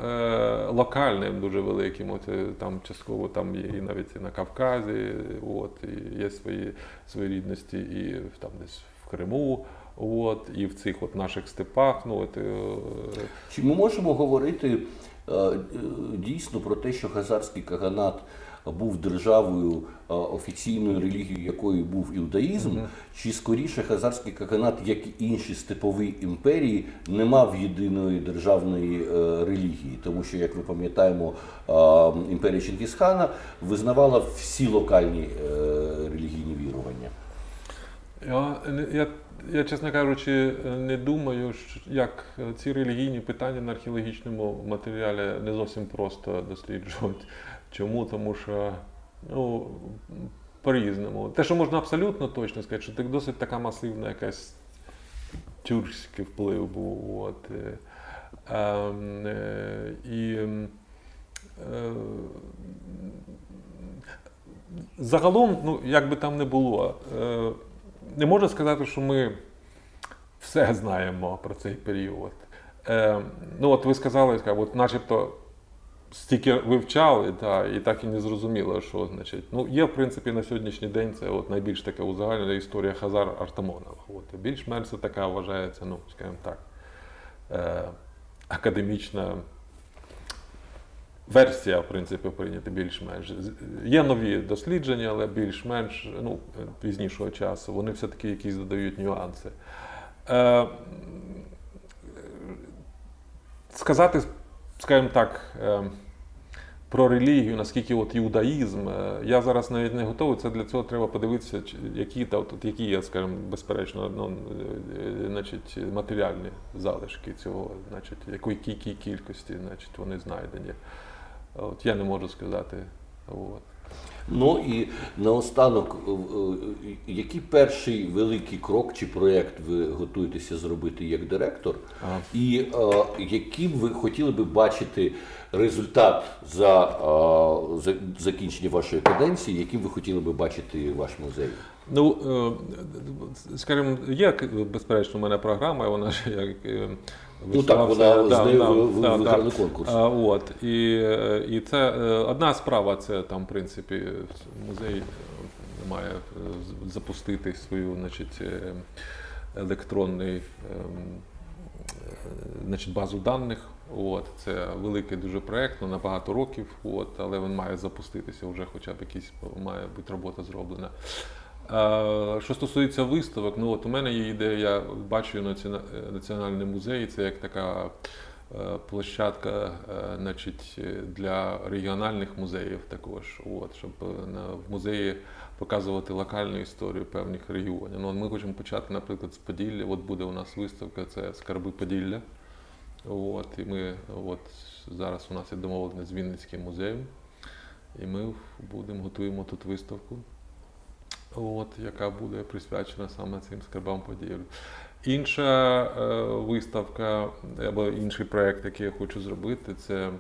локальним дуже великим. От, там частково там є і навіть і на Кавказі, от, і є свої, свої рідності і там десь Криму. От, і в цих от наших степах. Ну, от, е, Чи ми можемо говорити е, е, дійсно про те, що хазарський каганат був державою офіційною релігією, якою був іудаїзм, чи скоріше хазарський каганат, як і інші степові імперії, не мав єдиної державної релігії, тому що, як ми пам'ятаємо, імперія Чингісхана визнавала всі локальні релігійні вірування. Я, я, я, чесно кажучи, не думаю, що- як ці релігійні питання на археологічному матеріалі не зовсім просто досліджувати. Чому? Тому що ну, по-різному. Те, що можна абсолютно точно сказати, що так досить така масивна якась тюркський вплив був. От, е, ем, е, і ем, е, загалом, ну, як би там не було, не можна сказати, що ми все знаємо про цей період. Е, ну, от ви сказали, от начебто стільки вивчали, та, і так і не зрозуміло, що значить. Ну, є, в принципі, на сьогоднішній день це от найбільш така узагальнена історія Хазар Артамонова. От, більш-менш така вважається, ну, скажімо так, е, академічна версія, в принципі, прийняти більш-менш. Є нові дослідження, але більш-менш ну, пізнішого часу. Вони все-таки якісь додають нюанси. Е, сказати, скажімо так, е, про релігію, наскільки от іудаїзм, е, я зараз навіть не готовий. Це для цього треба подивитися, які, та, от, які є, скажімо, безперечно, ну, е, значить, матеріальні залишки цього, значить, якої кількості значить, вони знайдені. От я не можу сказати. От. Ну і наостанок, е, е, який перший великий крок чи проєкт ви готуєтеся зробити як директор, Ага. і е, яким ви хотіли би бачити результат за, е, за закінчення вашої каденції, яким ви хотіли би бачити ваш музей? Ну, скажімо, є безперечно у мене програма, вона ж як. Ну так, вона Да, з нею да, ви- да, виграли конкурс. А, От, і, і це е, одна справа, це там, в принципі, музей має е, запустити свою значить, е, електронний ем, значить, базу даних. От, це великий дуже проєкт, ну, на багато років, от, але він має запуститися, вже хоча б якісь має бути робота зроблена. Що стосується виставок, ну от у мене є ідея, я бачу національний музей, це як така е, площадка е, значить, для регіональних музеїв також, от, щоб е, в музеї показувати локальну історію певних регіонів. Ну, ми хочемо почати, наприклад, з Поділля. От буде у нас виставка, це Скарби Поділля. От, і ми от, зараз у нас є домовленість з Вінницьким музеєм, і ми будемо готуємо тут виставку от, яка буде присвячена саме цим скарбам поділлю. Інша е, виставка або інший проєкт, який я хочу зробити, це е,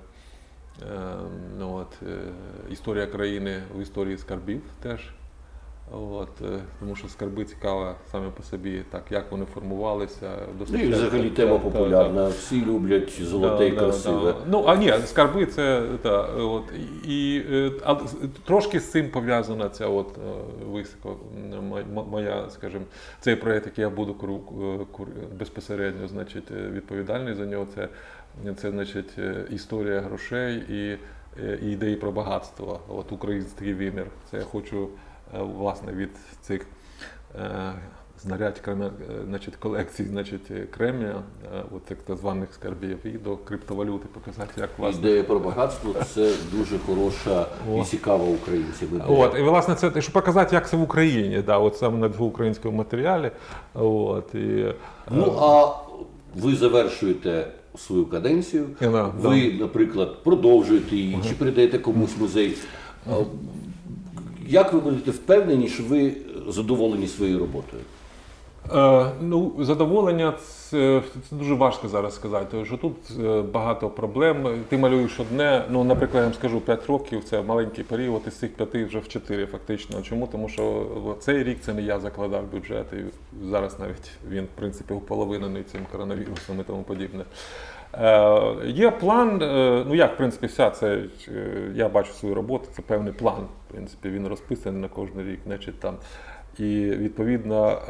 ну, от, е, історія країни в історії скарбів теж. От, е, тому що скарби цікава саме по собі, так, як вони формувалися. Ну і взагалі тема популярна. Всі люблять золоте і красиве. Ну, а ні, скарби це та, от, і, а, трошки з цим пов'язана ця от е, м- моя, скажімо, цей проєкт, який я буду куру, е, кур, безпосередньо значить, відповідальний за нього, це, це значить, історія грошей і, і ідеї про багатство. От український вимір. Це я хочу власне від цих. е, Знарядь е, значить, колекцій значить, е, кремія, е, от так званих скарбів, і до криптовалюти показати, як власне. Ідея про багатство це дуже хороша і цікава українцям ідея. От, і власне це щоб показати, як це в Україні, да, от саме на українському матеріалі. От, і, е, Ну а ви завершуєте свою каденцію. Ви, наприклад, продовжуєте її чи передаєте комусь музей. Як ви будете впевнені, що ви задоволені своєю роботою? Е, ну, задоволення це, це дуже важко зараз сказати, тому що тут е, багато проблем. Ти малюєш одне, ну, наприклад, я вам скажу 5 років, це маленький період, із цих п'яти вже в 4 фактично. Чому? Тому що цей рік це не я закладав бюджет, і зараз навіть він, в принципі, уполовинений цим коронавірусом і тому подібне. Е, є план, е, ну як в принципі вся це, е, я бачу свою роботу, це певний план. В принципі, він розписаний на кожен рік. Значить, там. І відповідно,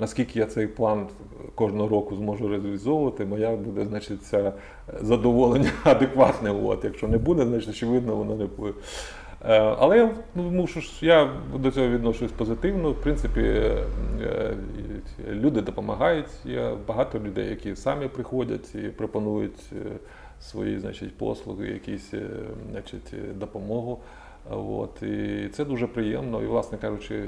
наскільки я цей план кожного року зможу реалізовувати, моя буде, значить, задоволення [LAUGHS] адекватне. От. Якщо не буде, значить, очевидно, воно не буде. Е, Але я ну, мушу я до цього відношусь позитивно. В принципі, е, е, люди допомагають. Є багато людей, які самі приходять і пропонують свої значить, послуги, якісь значить, допомогу. От. І це дуже приємно. І, власне кажучи,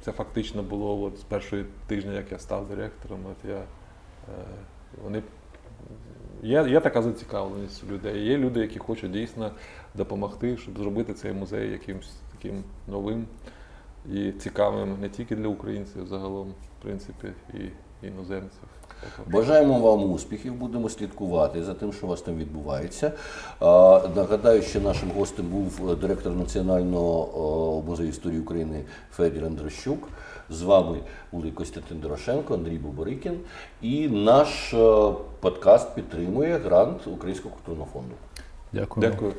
це фактично було от з першої тижня, як я став директором. От я, вони, є, є така зацікавленість у людей. Є люди, які хочуть дійсно допомогти, щоб зробити цей музей якимось таким новим і цікавим не тільки для українців, загалом, в принципі, і іноземців. Бажаємо вам успіхів, будемо слідкувати за тим, що у вас там відбувається. Нагадаю, що нашим гостем був директор Національного музею історії України Федір Андрощук. З вами були Костянтин Дорошенко, Андрій Боборикін. І наш е, подкаст підтримує грант Українського культурного фонду. Дякую. Дякую.